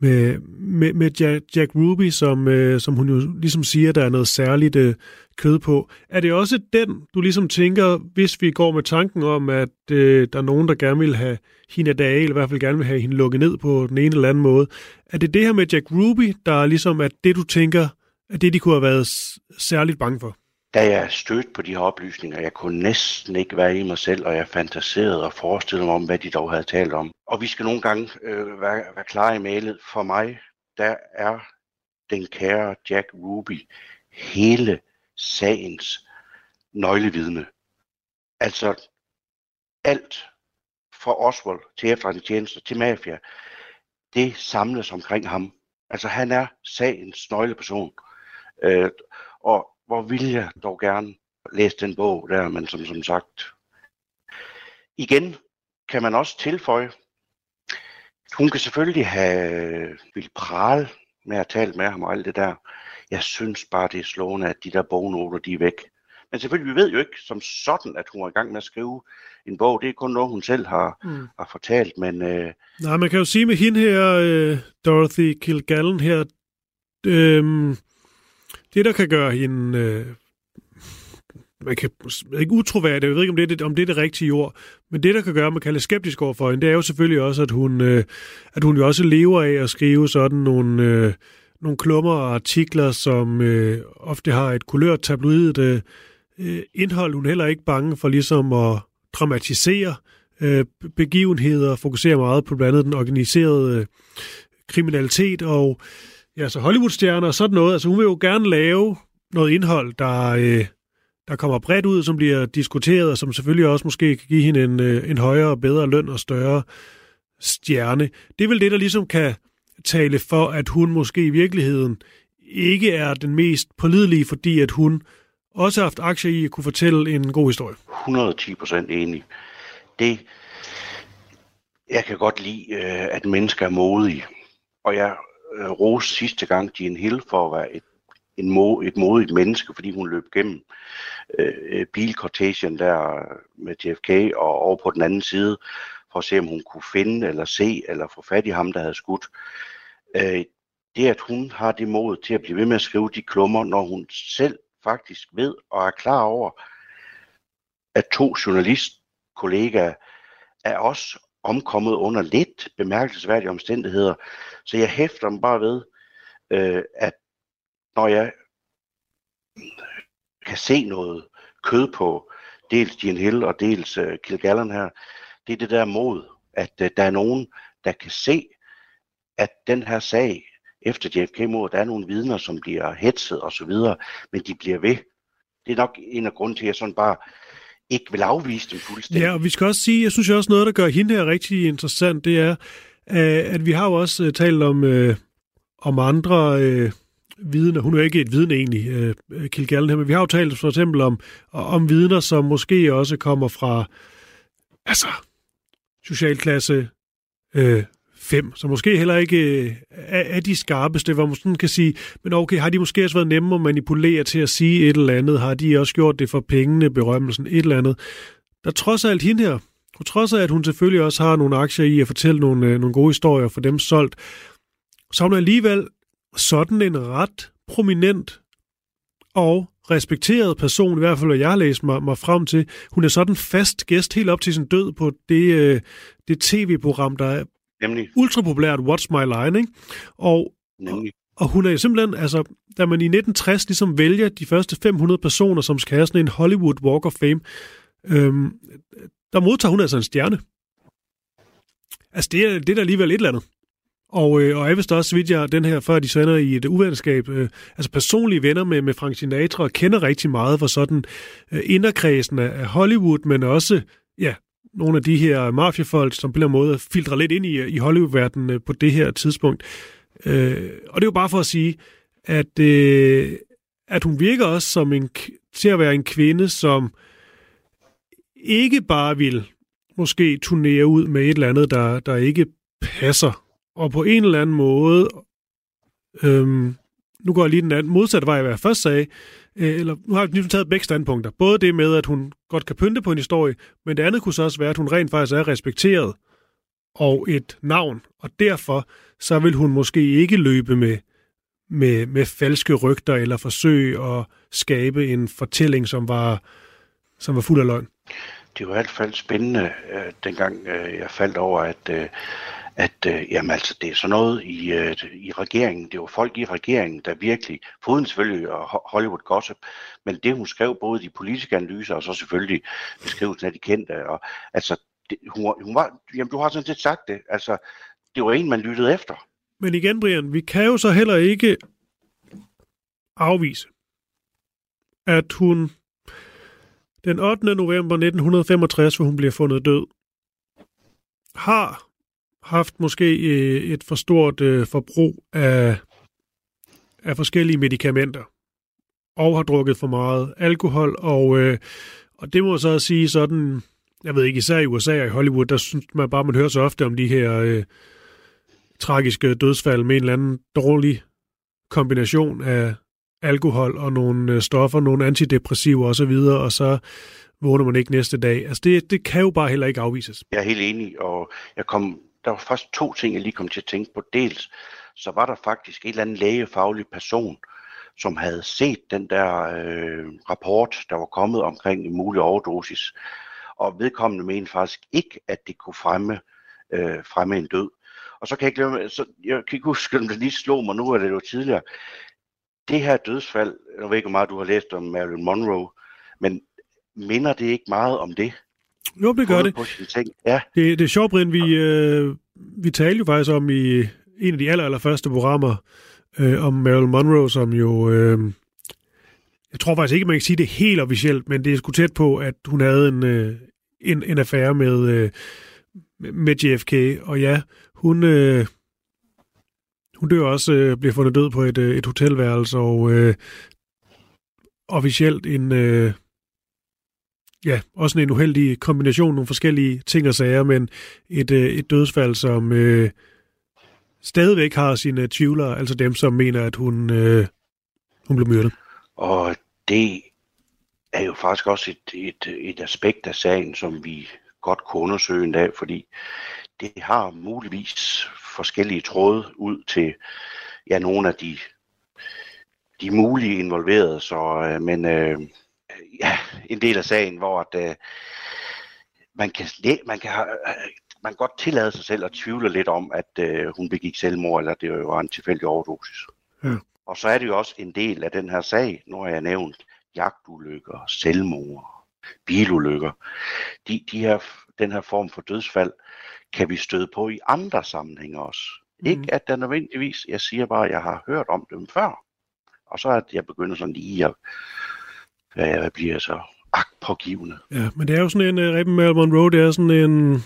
med, med, med Jack, Jack Ruby, som, øh, som hun jo ligesom siger, der er noget særligt øh, kød på. Er det også den, du ligesom tænker, hvis vi går med tanken om, at øh, der er nogen, der gerne vil have hende af, eller i hvert fald gerne vil have hende lukket ned på den ene eller anden måde. Er det det her med Jack Ruby, der er ligesom at det, du tænker, at det, de kunne have været særligt bange for? Da jeg stødte på de her oplysninger, jeg kunne næsten ikke være i mig selv, og jeg fantaserede og forestillede mig om, hvad de dog havde talt om. Og vi skal nogle gange øh, være, være klar i mailet. For mig, der er den kære Jack Ruby hele sagens nøglevidne. Altså alt fra Oswald til efterretningstjenester til mafia, det samles omkring ham. Altså han er sagens nøgleperson. Øh, og hvor vil jeg dog gerne læse den bog der, men som, som sagt, igen kan man også tilføje, hun kan selvfølgelig have vil prale med at tale med ham og alt det der. Jeg synes bare, det er slående, at de der bognoter, de er væk. Men selvfølgelig, vi ved jo ikke som sådan, at hun er i gang med at skrive en bog. Det er kun noget, hun selv har, mm. har fortalt. Men, øh... Nej, man kan jo sige med hende her, øh, Dorothy Kilgallen her, øh, det, der kan gøre hende... Øh, man kan ikke utroværdig, jeg ved ikke, om det, er, om det er det rigtige ord, men det, der kan gøre, at man kan lidt skeptisk over for hende, det er jo selvfølgelig også, at hun, øh, at hun jo også lever af at skrive sådan nogle, øh, nogle klummer og artikler, som øh, ofte har et kulørt tabloidt øh, øh, indhold. Hun er heller ikke bange for ligesom at dramatisere øh, begivenheder, fokusere meget på blandt andet den organiserede øh, kriminalitet og ja, så Hollywood-stjerner og sådan noget. Altså hun vil jo gerne lave noget indhold, der, øh, der kommer bredt ud, som bliver diskuteret, og som selvfølgelig også måske kan give hende en, øh, en højere og bedre løn og større stjerne. Det er vel det, der ligesom kan tale for, at hun måske i virkeligheden ikke er den mest pålidelige, fordi at hun også har haft aktier i at kunne fortælle en god historie. 110 procent enig. Det, jeg kan godt lide, øh, at mennesker er modige. Og jeg øh, roste sidste gang Jean Hill for at være et, en mo, et modigt menneske, fordi hun løb gennem øh, øh bilkortagen der med JFK og over på den anden side, for at se, om hun kunne finde eller se eller få fat i ham, der havde skudt. Øh, det, at hun har det mod til at blive ved med at skrive de klummer, når hun selv faktisk ved og er klar over, at to journalistkollegaer er også omkommet under lidt bemærkelsesværdige omstændigheder. Så jeg hæfter mig bare ved, øh, at når jeg kan se noget kød på dels Jean Hill og dels øh, Kilgallen her, det er det der mod, at øh, der er nogen, der kan se, at den her sag efter JFK-mordet, der er nogle vidner, som bliver hetset og så videre, men de bliver ved. Det er nok en af grunden til, at jeg sådan bare ikke vil afvise dem fuldstændig. Ja, og vi skal også sige, jeg synes også noget, der gør hende her rigtig interessant, det er, øh, at vi har jo også øh, talt om, øh, om andre øh, vidner. Hun er jo ikke et vidne egentlig, øh, Kilgallen her, men vi har jo talt for eksempel om, om vidner, som måske også kommer fra altså, socialklasse øh, 5, så måske heller ikke øh, er, er de skarpeste, hvor man sådan kan sige, men okay, har de måske også været nemme at manipulere til at sige et eller andet? Har de også gjort det for pengene, berømmelsen, et eller andet? Der trods alt hende her, på trods af, at hun selvfølgelig også har nogle aktier i at fortælle nogle, øh, nogle gode historier for dem solgt, så hun er alligevel sådan en ret prominent og respekteret person, i hvert fald hvad jeg har læst mig, mig frem til. Hun er sådan fast gæst helt op til sin død på det, øh, det tv-program, der Nemlig. ultrapopulært What's My Line, ikke? Og, Nemlig. og hun er simpelthen, altså, da man i 1960 ligesom vælger de første 500 personer, som skal have sådan en Hollywood Walk of Fame, øhm, der modtager hun altså en stjerne. Altså, det er, det er da alligevel et eller andet. Og, øh, og jeg vidste også, så vidt jeg den her, før de sender i et uvenskab, øh, altså personlige venner med, med Frank Sinatra, kender rigtig meget for sådan øh, inderkredsen af Hollywood, men også, ja, nogle af de her mafiafolk, som på en eller anden måde filtrer lidt ind i, i Hollywood-verdenen øh, på det her tidspunkt. Øh, og det er jo bare for at sige, at, øh, at hun virker også som en, til at være en kvinde, som ikke bare vil måske turnere ud med et eller andet, der, der ikke passer, og på en eller anden måde øhm, nu går jeg lige den anden modsatte vej, hvad jeg først sagde, øh, eller nu har jeg ligesom taget begge standpunkter. Både det med, at hun godt kan pynte på en historie, men det andet kunne så også være, at hun rent faktisk er respekteret og et navn, og derfor så vil hun måske ikke løbe med, med, med falske rygter eller forsøge at skabe en fortælling, som var, som var fuld af løgn. Det var i hvert fald spændende, øh, dengang øh, jeg faldt over, at, øh, at øh, jamen, altså, det er sådan noget i, øh, i regeringen. Det var folk i regeringen, der virkelig, foruden selvfølgelig Hollywood Gossip, men det hun skrev, både de politiske analyser og så selvfølgelig beskrivelsen af de kendte. Og, altså, det, hun, hun var, jamen, du har sådan set sagt det. Altså, det var en, man lyttede efter. Men igen, Brian, vi kan jo så heller ikke afvise, at hun den 8. november 1965, hvor hun bliver fundet død, har haft måske øh, et for stort øh, forbrug af, af forskellige medicamenter, og har drukket for meget alkohol, og, øh, og det må så sige sådan, jeg ved ikke, især i USA og i Hollywood, der synes man bare, man hører så ofte om de her øh, tragiske dødsfald med en eller anden dårlig kombination af alkohol og nogle øh, stoffer, nogle antidepressiver osv., og så vågner man ikke næste dag. Altså det, det kan jo bare heller ikke afvises. Jeg er helt enig, og jeg kom, der var faktisk to ting, jeg lige kom til at tænke på. Dels, så var der faktisk en eller anden lægefaglig person, som havde set den der øh, rapport, der var kommet omkring en mulig overdosis, og vedkommende mente faktisk ikke, at det kunne fremme, øh, fremme en død. Og så kan jeg ikke glemme, så jeg kan ikke huske, om det lige slog mig nu, er det jo tidligere. Det her dødsfald, jeg ved ikke, hvor meget du har læst om Marilyn Monroe, men minder det ikke meget om det? Jo, det gør det. På ting. Ja. det. Det er sjovt, Brind, vi, øh, vi talte jo faktisk om i en af de aller, aller første programmer øh, om Marilyn Monroe, som jo... Øh, jeg tror faktisk ikke, man kan sige det helt officielt, men det er sgu tæt på, at hun havde en, øh, en, en affære med, øh, med JFK. Og ja, hun, øh, hun dør også, øh, bliver fundet død på et, øh, et hotelværelse, og øh, officielt en, øh, ja, også en uheldig kombination, nogle forskellige ting og sager, men et, øh, et dødsfald, som øh, stadigvæk har sine tvivlere, altså dem, som mener, at hun, øh, hun blev myrdet. Og det er jo faktisk også et, et, et aspekt af sagen, som vi godt kunne undersøge en dag, fordi det har muligvis forskellige tråde ud til ja, nogle af de, de mulige involverede. Så, øh, men øh, ja, en del af sagen, hvor at, øh, man kan, man kan øh, man kan godt tillade sig selv at tvivle lidt om, at øh, hun begik selvmord, eller det var en tilfældig overdosis. Ja. Og så er det jo også en del af den her sag, når jeg har nævnt jagtulykker, selvmord, bilulykker. De, de her, den her form for dødsfald kan vi støde på i andre sammenhænge også. Mm. Ikke at der nødvendigvis, jeg siger bare, at jeg har hørt om dem før. Og så at jeg begynder sådan lige at, hvad bliver så agtpågivende. Ja, men det er jo sådan en, uh, Reben Monroe, det er sådan en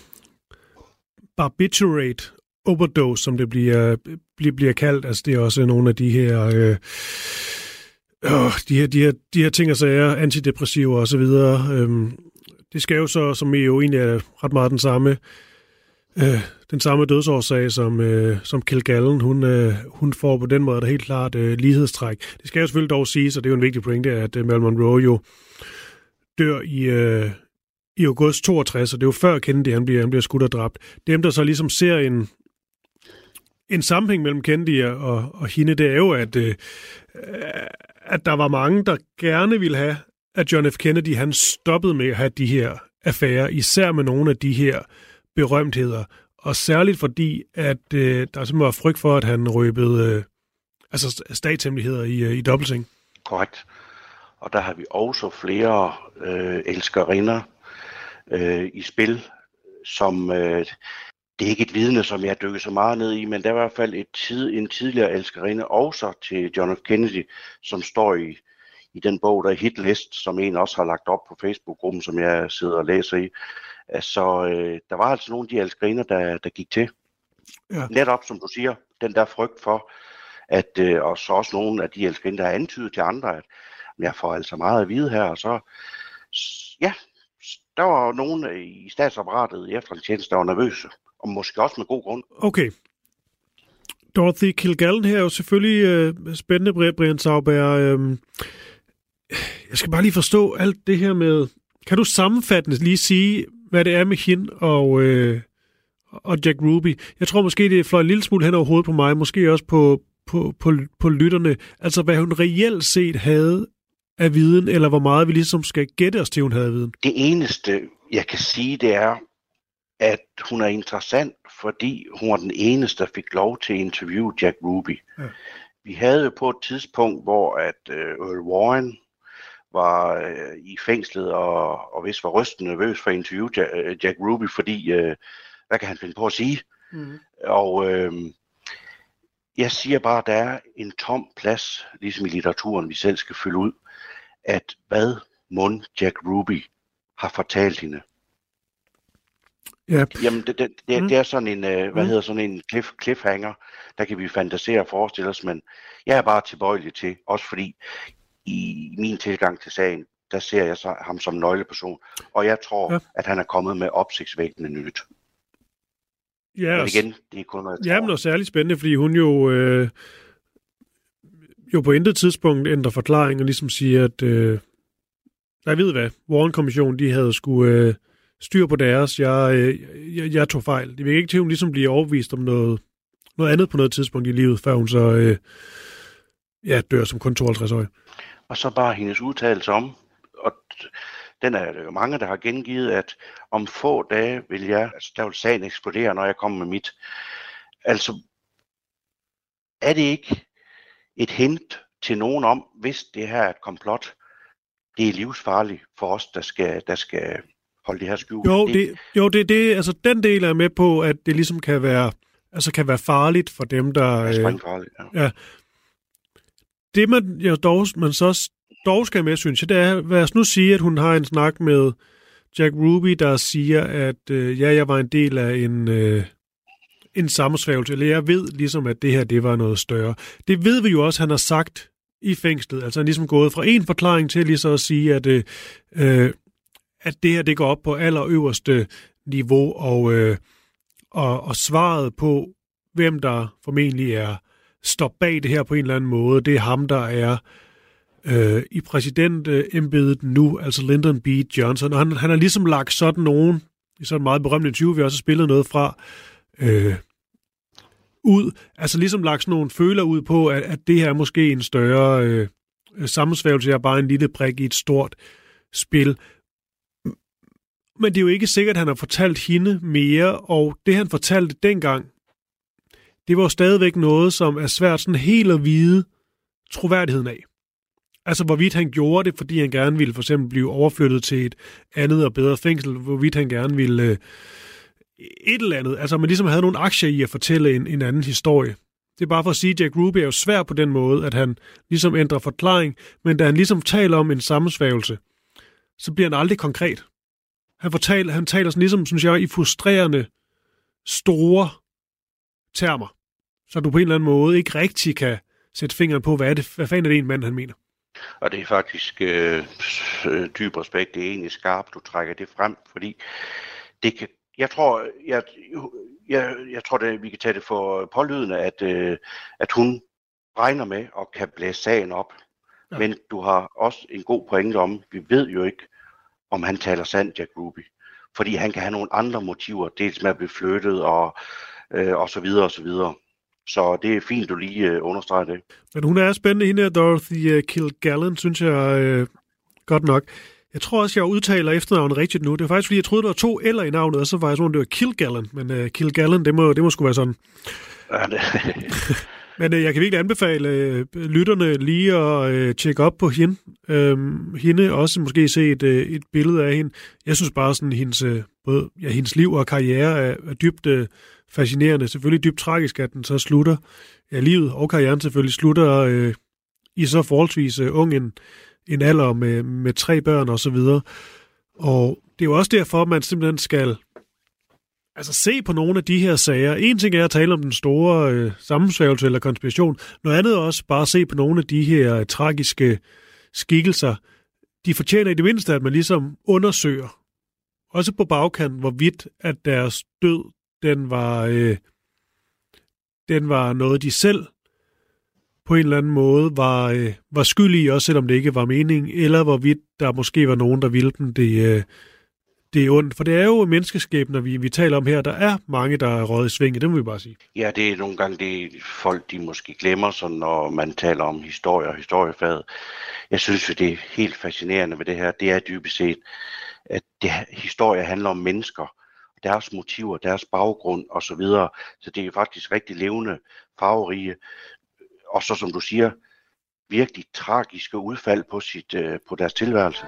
barbiturate overdose, som det bliver, bliver, bliver kaldt. Altså det er også nogle af de her... Øh, øh, de her, de her, de her ting og sager, antidepressiver og så videre, øhm, det skal jo så, som jo egentlig er ret meget den samme, øh, den samme dødsårsag, som, øh, som Kjell Gallen, hun, øh, hun får på den måde der helt klart øh, lighedstræk. Det skal jo selvfølgelig dog sige, så det er jo en vigtig pointe, at øh, Marilyn Monroe jo dør i, øh, i august 62, og det er jo før Kennedy han bliver, han bliver skudt og dræbt. Dem, der så ligesom ser en, en sammenhæng mellem Kennedy og, og hende, det er jo, at, øh, at der var mange, der gerne ville have, at John F. Kennedy han stoppede med at have de her affærer, især med nogle af de her berømtheder. Og særligt fordi, at øh, der simpelthen var frygt for, at han røbede øh, altså statshemmeligheder i, øh, i dobbeltseng. Korrekt. Og der har vi også flere øh, elskerinder øh, i spil, som øh, det er ikke et vidne, som jeg dykker så meget ned i, men der er i hvert fald et tid, en tidligere elskerinde også til John F. Kennedy, som står i, i den bog, der er Hitlist, som en også har lagt op på Facebook-gruppen, som jeg sidder og læser i. Så øh, der var altså nogle af de elskeriner, der, der gik til. Ja. Netop, som du siger, den der frygt for, at, øh, og så også nogle af de elskeriner, der har antydet til andre, at jeg får altså meget at vide her, og så, ja, der var nogen i statsapparatet i efterretningstjenesten, der var nervøse, og måske også med god grund. Okay. Dorothy Kilgallen her er jo selvfølgelig øh, spændende, Brian Sauber. Øh, jeg skal bare lige forstå alt det her med... Kan du sammenfattende lige sige, hvad det er med hende og, øh, og Jack Ruby? Jeg tror måske, det fløj en lille smule hen over hovedet på mig, måske også på, på, på, på lytterne. Altså, hvad hun reelt set havde af viden, eller hvor meget vi ligesom skal gætte os til, hun havde viden? Det eneste, jeg kan sige, det er, at hun er interessant, fordi hun var den eneste, der fik lov til at interviewe Jack Ruby. Ja. Vi havde jo på et tidspunkt, hvor at uh, Earl Warren var uh, i fængslet og, og vist var rystende nervøs for at interviewe Jack, uh, Jack Ruby, fordi uh, hvad kan han finde på at sige? Mm. Og uh, jeg siger bare, at der er en tom plads, ligesom i litteraturen, vi selv skal fylde ud, at hvad mund Jack Ruby har fortalt hende. Yep. Jamen, det, det, det, mm. det er sådan en, uh, hvad mm. hedder sådan en cliff, cliffhanger, der kan vi fantasere og forestille os, men jeg er bare tilbøjelig til, også fordi i min tilgang til sagen, der ser jeg så, ham som nøgleperson, og jeg tror, ja. at han er kommet med opsigtsvækkende nyt. Ja, men igen, det er kun noget, ja, men noget særligt spændende, fordi hun jo, øh, jo på intet tidspunkt ændrer forklaring og ligesom siger, at øh, jeg ved hvad, Warren-kommissionen, de havde skulle øh, styr på deres, jeg, øh, jeg, jeg tog fejl. Det vil ikke til, at hun ligesom bliver overbevist om noget, noget andet på noget tidspunkt i livet, før hun så øh, ja, dør som kun 52 år. Og så bare hendes udtalelse om, og den er der jo mange, der har gengivet, at om få dage vil jeg, altså der vil sagen eksplodere, når jeg kommer med mit. Altså, er det ikke et hint til nogen om, hvis det her er et komplot, det er livsfarligt for os, der skal, der skal holde det her skjult. Jo, det, jo det, det, altså den del er med på, at det ligesom kan være, altså kan være farligt for dem, der... Ja, farligt, ja. ja. Det, man, ja, dog, man så dog skal med, synes jeg, det er, lad os nu sige, at hun har en snak med Jack Ruby, der siger, at øh, ja, jeg var en del af en, øh, en sammensværgelse, eller jeg ved ligesom, at det her, det var noget større. Det ved vi jo også, han har sagt i fængslet. Altså han er ligesom gået fra en forklaring til lige så at sige, at, øh, øh, at det her, det går op på allerøverste niveau, og, øh, og, og svaret på, hvem der formentlig er står bag det her på en eller anden måde, det er ham, der er øh, i præsidentembedet nu, altså Lyndon B. Johnson. Og han, han har ligesom lagt sådan nogen, i sådan en meget berømt interview, vi har spillet noget fra, øh, ud, altså ligesom lagt sådan nogle føler ud på, at, at det her er måske en større øh, sammensværgelse, er bare en lille prik i et stort spil. Men det er jo ikke sikkert, at han har fortalt hende mere, og det han fortalte dengang, det var jo stadigvæk noget, som er svært sådan helt at vide troværdigheden af. Altså, hvorvidt han gjorde det, fordi han gerne ville for eksempel blive overflyttet til et andet og bedre fængsel, hvorvidt han gerne ville øh, et eller andet. Altså, man ligesom havde nogle aktier i at fortælle en, en anden historie. Det er bare for at sige, at Jack Ruby er jo svær på den måde, at han ligesom ændrer forklaring, men da han ligesom taler om en sammensvævelse, så bliver han aldrig konkret. Han, fortaler, han taler sådan ligesom, synes jeg, i frustrerende, store termer, så du på en eller anden måde ikke rigtig kan sætte fingeren på, hvad, er det, hvad fanden er det en mand, han mener. Og det er faktisk øh, dyb respekt, det er egentlig skarpt, du trækker det frem, fordi det kan, jeg tror, jeg, jeg, jeg tror det, vi kan tage det for pålydende, at, øh, at hun regner med og kan blæse sagen op. Ja. Men du har også en god pointe om, vi ved jo ikke, om han taler sandt, Jack Ruby. Fordi han kan have nogle andre motiver, dels med at blive flyttet og, øh, og så videre og så videre. Så det er fint, du lige øh, understreger det. Men hun er spændende, hende her, Dorothy uh, Kilgallen, synes jeg øh, godt nok. Jeg tror også, jeg udtaler efternavnet rigtigt nu. Det er faktisk, fordi jeg troede, der var to eller i navnet, og så var jeg sådan, det var Kilgallen. Men uh, Kilgallen, det må, det må sgu være sådan. Ja, det... Men uh, jeg kan virkelig anbefale uh, lytterne lige at uh, tjekke op på hende. Uh, hende også måske se et, uh, et billede af hende. Jeg synes bare, sådan hendes, uh, både, ja, hendes liv og karriere er, er dybt uh, fascinerende. Selvfølgelig dybt tragisk, at den så slutter. Ja, livet og karrieren selvfølgelig slutter øh, i så forholdsvis øh, ung en, en alder med, med tre børn og så videre. Og det er jo også derfor, at man simpelthen skal altså se på nogle af de her sager. En ting er at tale om den store øh, sammensværgelse eller konspiration. Noget andet er også bare at se på nogle af de her øh, tragiske skikkelser. De fortjener i det mindste, at man ligesom undersøger, også på bagkanten, hvorvidt at deres død, den var, øh, den var noget, de selv på en eller anden måde var, øh, var skyldige, også selvom det ikke var mening, eller hvorvidt der måske var nogen, der ville den det, øh, det er ondt. For det er jo menneskeskæbner, vi, vi taler om her. Der er mange, der er røget i svinget, det må vi bare sige. Ja, det er nogle gange det folk, de måske glemmer, så når man taler om historie og historiefaget. Jeg synes jo, det er helt fascinerende ved det her. Det er dybest set, at det, historie handler om mennesker, deres motiver, deres baggrund osv. Så, videre. så det er faktisk rigtig levende, farverige, og så som du siger, virkelig tragiske udfald på, sit, øh, på deres tilværelse.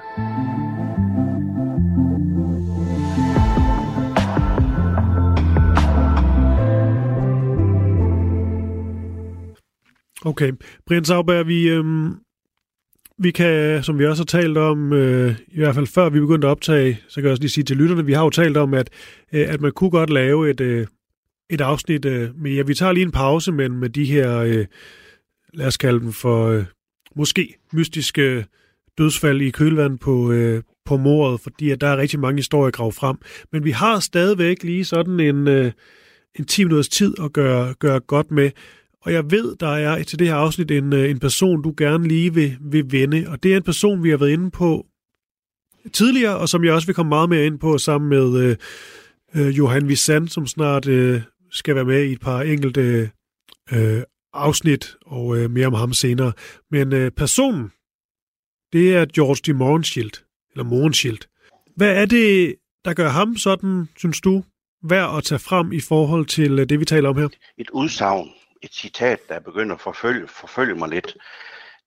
Okay. Brian Sauberg, vi, øhm, vi kan, som vi også har talt om, øh, i hvert fald før vi begyndte at optage, så kan jeg også lige sige til lytterne, vi har jo talt om, at, øh, at man kunne godt lave et, øh, et afsnit øh, med, ja, vi tager lige en pause, men med de her, øh, lad os kalde dem for, øh, måske mystiske dødsfald i kølvand på, øh, på mordet, fordi at der er rigtig mange historier grave frem. Men vi har stadigvæk lige sådan en, øh, en 10 minutters tid at gøre, gøre godt med. Og jeg ved, der er til det her afsnit en, øh, en person, du gerne lige vil, vil vende. Og det er en person, vi har været inde på tidligere, og som jeg også vil komme meget mere ind på sammen med øh, øh Johan Visan, som snart øh, skal være med i et par enkelte øh, afsnit, og øh, mere om ham senere. Men øh, personen, det er George de Morgenschild, eller Morgenschild. Hvad er det, der gør ham sådan, synes du, værd at tage frem i forhold til øh, det, vi taler om her? Et udsagn, et citat, der begynder at forfølge, forfølge mig lidt,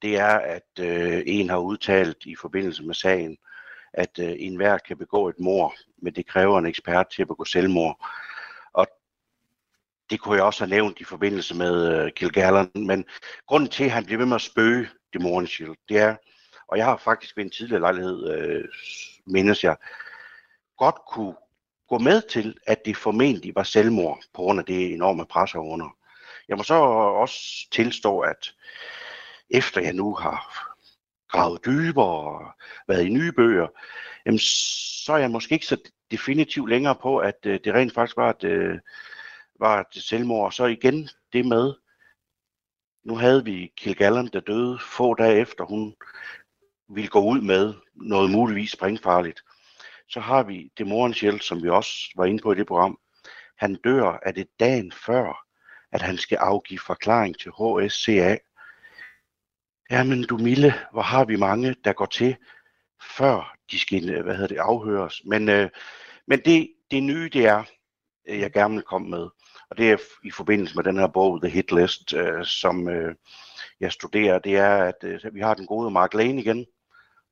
det er, at øh, en har udtalt i forbindelse med sagen, at øh, enhver kan begå et mor, men det kræver en ekspert til at begå selvmord. Og det kunne jeg også have nævnt i forbindelse med øh, Kilgallen, men grunden til, at han bliver ved med at spøge det Shield, det er, og jeg har faktisk ved en tidligere lejlighed, øh, mindes jeg, godt kunne gå med til, at det formentlig var selvmord på grund af det enorme pres under. Jeg må så også tilstå, at efter jeg nu har gravet dybere og været i nye bøger, jamen, så er jeg måske ikke så definitivt længere på, at øh, det rent faktisk var et, øh, var et selvmord. Og så igen det med, nu havde vi Kilgallen, der døde få dage efter, hun ville gå ud med noget muligvis springfarligt. Så har vi Demorens Hjælp, som vi også var inde på i det program. Han dør af det dagen før, at han skal afgive forklaring til HSCA. Jamen du Mille, hvor har vi mange, der går til, før de skal hvad hedder det, afhøres. Men, øh, men det, det nye, det er, øh, jeg gerne vil komme med, og det er i forbindelse med den her bog, The Hit List, øh, som øh, jeg studerer, det er, at øh, vi har den gode Mark Lane igen.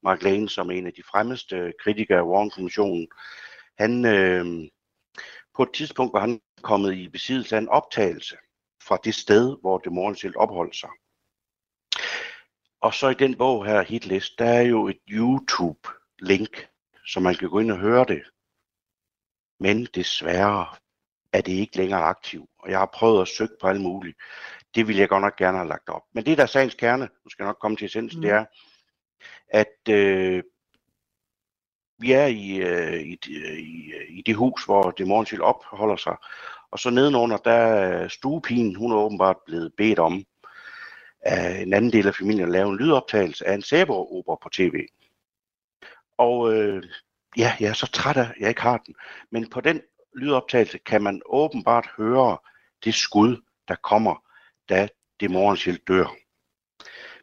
Mark Lane, som er en af de fremmeste kritikere af Warren-kommissionen. Han, øh, på et tidspunkt var han kommet i besiddelse af en optagelse fra det sted, hvor det morgensild opholdt sig. Og så i den bog her, Hitlist, der er jo et YouTube-link, så man kan gå ind og høre det. Men desværre er det ikke længere aktiv, og jeg har prøvet at søge på alt muligt. Det ville jeg godt nok gerne have lagt op. Men det, der er sagens kerne, nu skal jeg nok komme til essensen, mm. det er, at øh, vi er i, øh, i, i, i det hus, hvor det morgensild opholder sig, og så nedenunder, der er stuepigen, hun er åbenbart blevet bedt om af en anden del af familien at lave en lydoptagelse af en sæbeopera på tv. Og øh, ja, jeg er så træt af, jeg ikke har den. Men på den lydoptagelse kan man åbenbart høre det skud, der kommer, da det morgenskilt dør.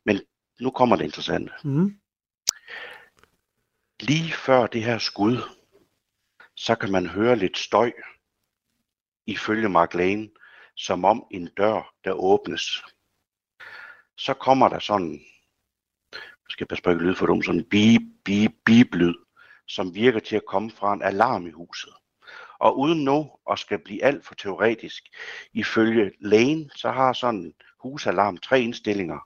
Men nu kommer det interessante. Mm. Lige før det her skud, så kan man høre lidt støj ifølge Mark Lane, som om en dør, der åbnes. Så kommer der sådan, jeg skal passe på ikke lyde for dem, sådan en bip, bip, bip lyd, som virker til at komme fra en alarm i huset. Og uden nu at skal blive alt for teoretisk, ifølge Lane, så har sådan en husalarm tre indstillinger.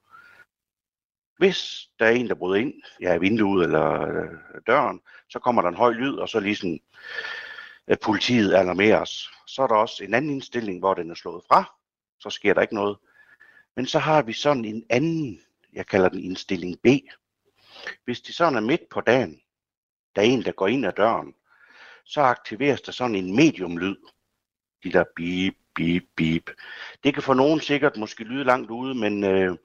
Hvis der er en, der bryder ind, ja, vinduet eller øh, døren, så kommer der en høj lyd, og så lige sådan, at politiet alarmeres. Så er der også en anden indstilling, hvor den er slået fra. Så sker der ikke noget. Men så har vi sådan en anden, jeg kalder den indstilling B. Hvis det sådan er midt på dagen, der er en, der går ind ad døren, så aktiveres der sådan en mediumlyd. De der bip, bip, bip. Det kan for nogen sikkert måske lyde langt ude, men, øh,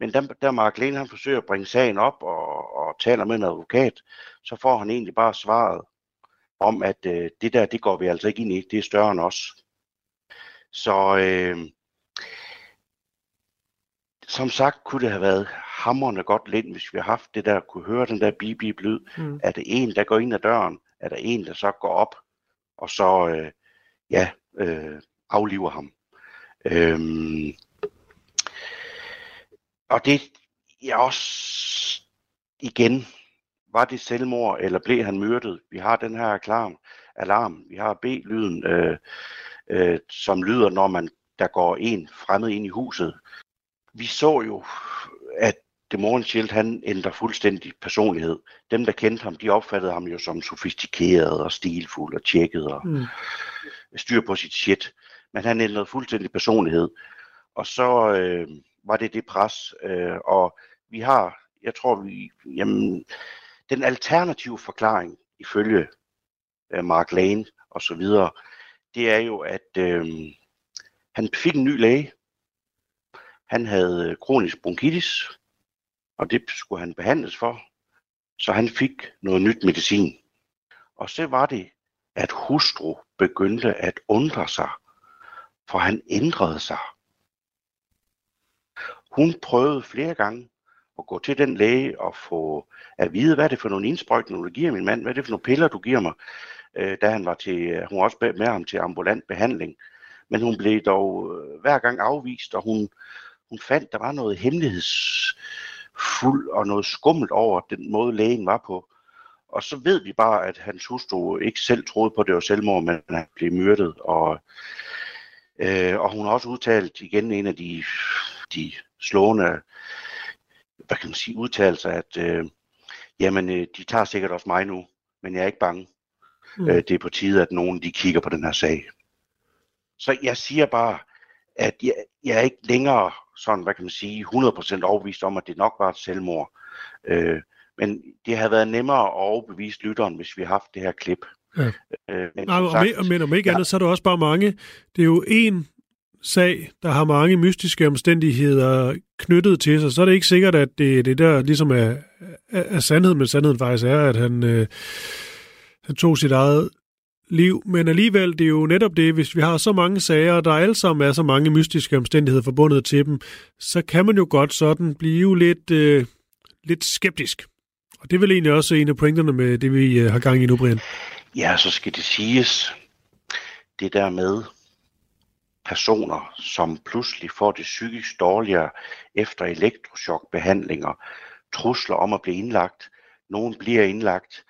men da, Mark Lane han forsøger at bringe sagen op og, og taler med en advokat, så får han egentlig bare svaret om, at øh, det der, det går vi altså ikke ind i, det er større end os. Så øh, som sagt kunne det have været hammerne godt lidt, hvis vi har haft det der, kunne høre den der bip lyd. Mm. Er det en, der går ind ad døren? Er der en, der så går op og så øh, ja, øh, afliver ham? Øhm, og det er også igen, var det selvmord, eller blev han myrdet? Vi har den her alarm, alarm. vi har B-lyden, øh, øh, som lyder, når man der går en fremmed ind i huset. Vi så jo, at Demorgen Schild, han ændrer fuldstændig personlighed. Dem, der kendte ham, de opfattede ham jo som sofistikeret og stilfuld og tjekket og mm. styr på sit shit. Men han ændrede fuldstændig personlighed. Og så øh, var det det pres. Øh, og vi har, jeg tror, vi, jamen, den alternative forklaring ifølge øh, Mark Lane og så videre, det er jo, at øh, han fik en ny læge. Han havde øh, kronisk bronkitis, og det skulle han behandles for. Så han fik noget nyt medicin. Og så var det, at hustru begyndte at undre sig, for han ændrede sig. Hun prøvede flere gange at gå til den læge og få at vide, hvad er det for nogle indsprøjtninger, du giver min mand, hvad er det for nogle piller, du giver mig, øh, da han var til, hun var også med ham til ambulant behandling. Men hun blev dog øh, hver gang afvist, og hun, hun fandt, der var noget hemmelighedsfuld og noget skummelt over den måde, lægen var på. Og så ved vi bare, at hans hustru ikke selv troede på, at det var selvmord, men han blev myrdet. Og, øh, og hun har også udtalt igen en af de, de slående hvad kan man sige, udtalelser, at øh, jamen, øh, de tager sikkert også mig nu, men jeg er ikke bange. Mm. Øh, det er på tide, at nogen de kigger på den her sag. Så jeg siger bare, at jeg, jeg er ikke længere sådan, hvad kan man sige, 100% overbevist om, at det nok var et selvmord. Øh, men det havde været nemmere at overbevise lytteren, hvis vi har haft det her klip. Ja. Øh, men, Nej, sagt, men, men om ikke ja. andet, så er der også bare mange. Det er jo en sag, der har mange mystiske omstændigheder knyttet til sig, så er det ikke sikkert, at det, det der ligesom er, er, er sandhed, men sandheden faktisk er, at han, øh, han tog sit eget liv. Men alligevel, det er jo netop det, hvis vi har så mange sager, og der alle sammen er så mange mystiske omstændigheder forbundet til dem, så kan man jo godt sådan blive lidt, øh, lidt skeptisk. Og det er vel egentlig også en af pointerne med det, vi øh, har gang i nu, Brian. Ja, så skal det siges, det der med, personer, som pludselig får det psykisk dårligere efter elektroshockbehandlinger, trusler om at blive indlagt, nogen bliver indlagt.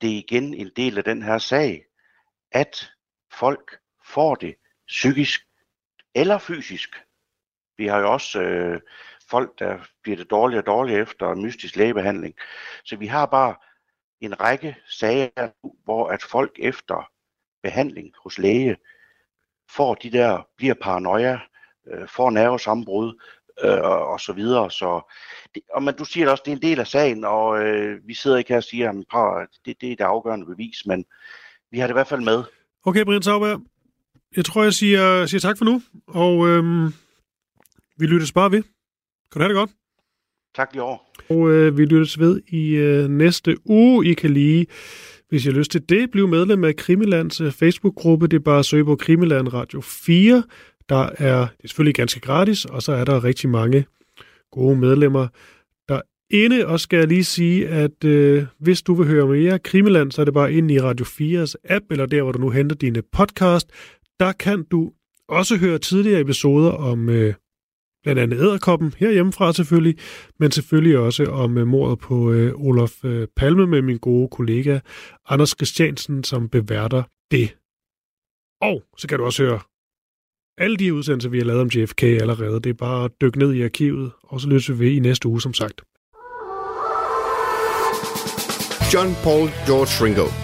Det er igen en del af den her sag, at folk får det psykisk eller fysisk. Vi har jo også øh, folk, der bliver det dårligere og dårligere efter mystisk lægebehandling. Så vi har bare en række sager, hvor at folk efter behandling hos læge får de der, bliver paranoia, øh, får nervesambrud øh, og så videre. Så, det, og men du siger også, det er en del af sagen, og øh, vi sidder ikke her og siger, at det, det er det afgørende bevis, men vi har det i hvert fald med. Okay, Brian Sauberg. Jeg tror, jeg siger, siger tak for nu, og øh, vi lyttes bare ved. Kan du have det godt? Tak lige over. Og øh, vi lyttes ved i øh, næste uge. I kan lige hvis I har lyst til det, bliv medlem af Krimilands øh, Facebook-gruppe. Det er bare at søge på Krimiland Radio 4. Der er, det er selvfølgelig ganske gratis, og så er der rigtig mange gode medlemmer derinde. Og skal jeg lige sige, at øh, hvis du vil høre mere Krimiland, så er det bare ind i Radio 4's app, eller der, hvor du nu henter dine podcast. Der kan du også høre tidligere episoder om øh, blandt andet æderkoppen herhjemmefra selvfølgelig, men selvfølgelig også om uh, mordet på øh, Olof øh, Palme med min gode kollega Anders Christiansen, som beværter det. Og så kan du også høre alle de udsendelser, vi har lavet om JFK allerede. Det er bare at dykke ned i arkivet, og så løser vi i næste uge, som sagt. John Paul George Ringo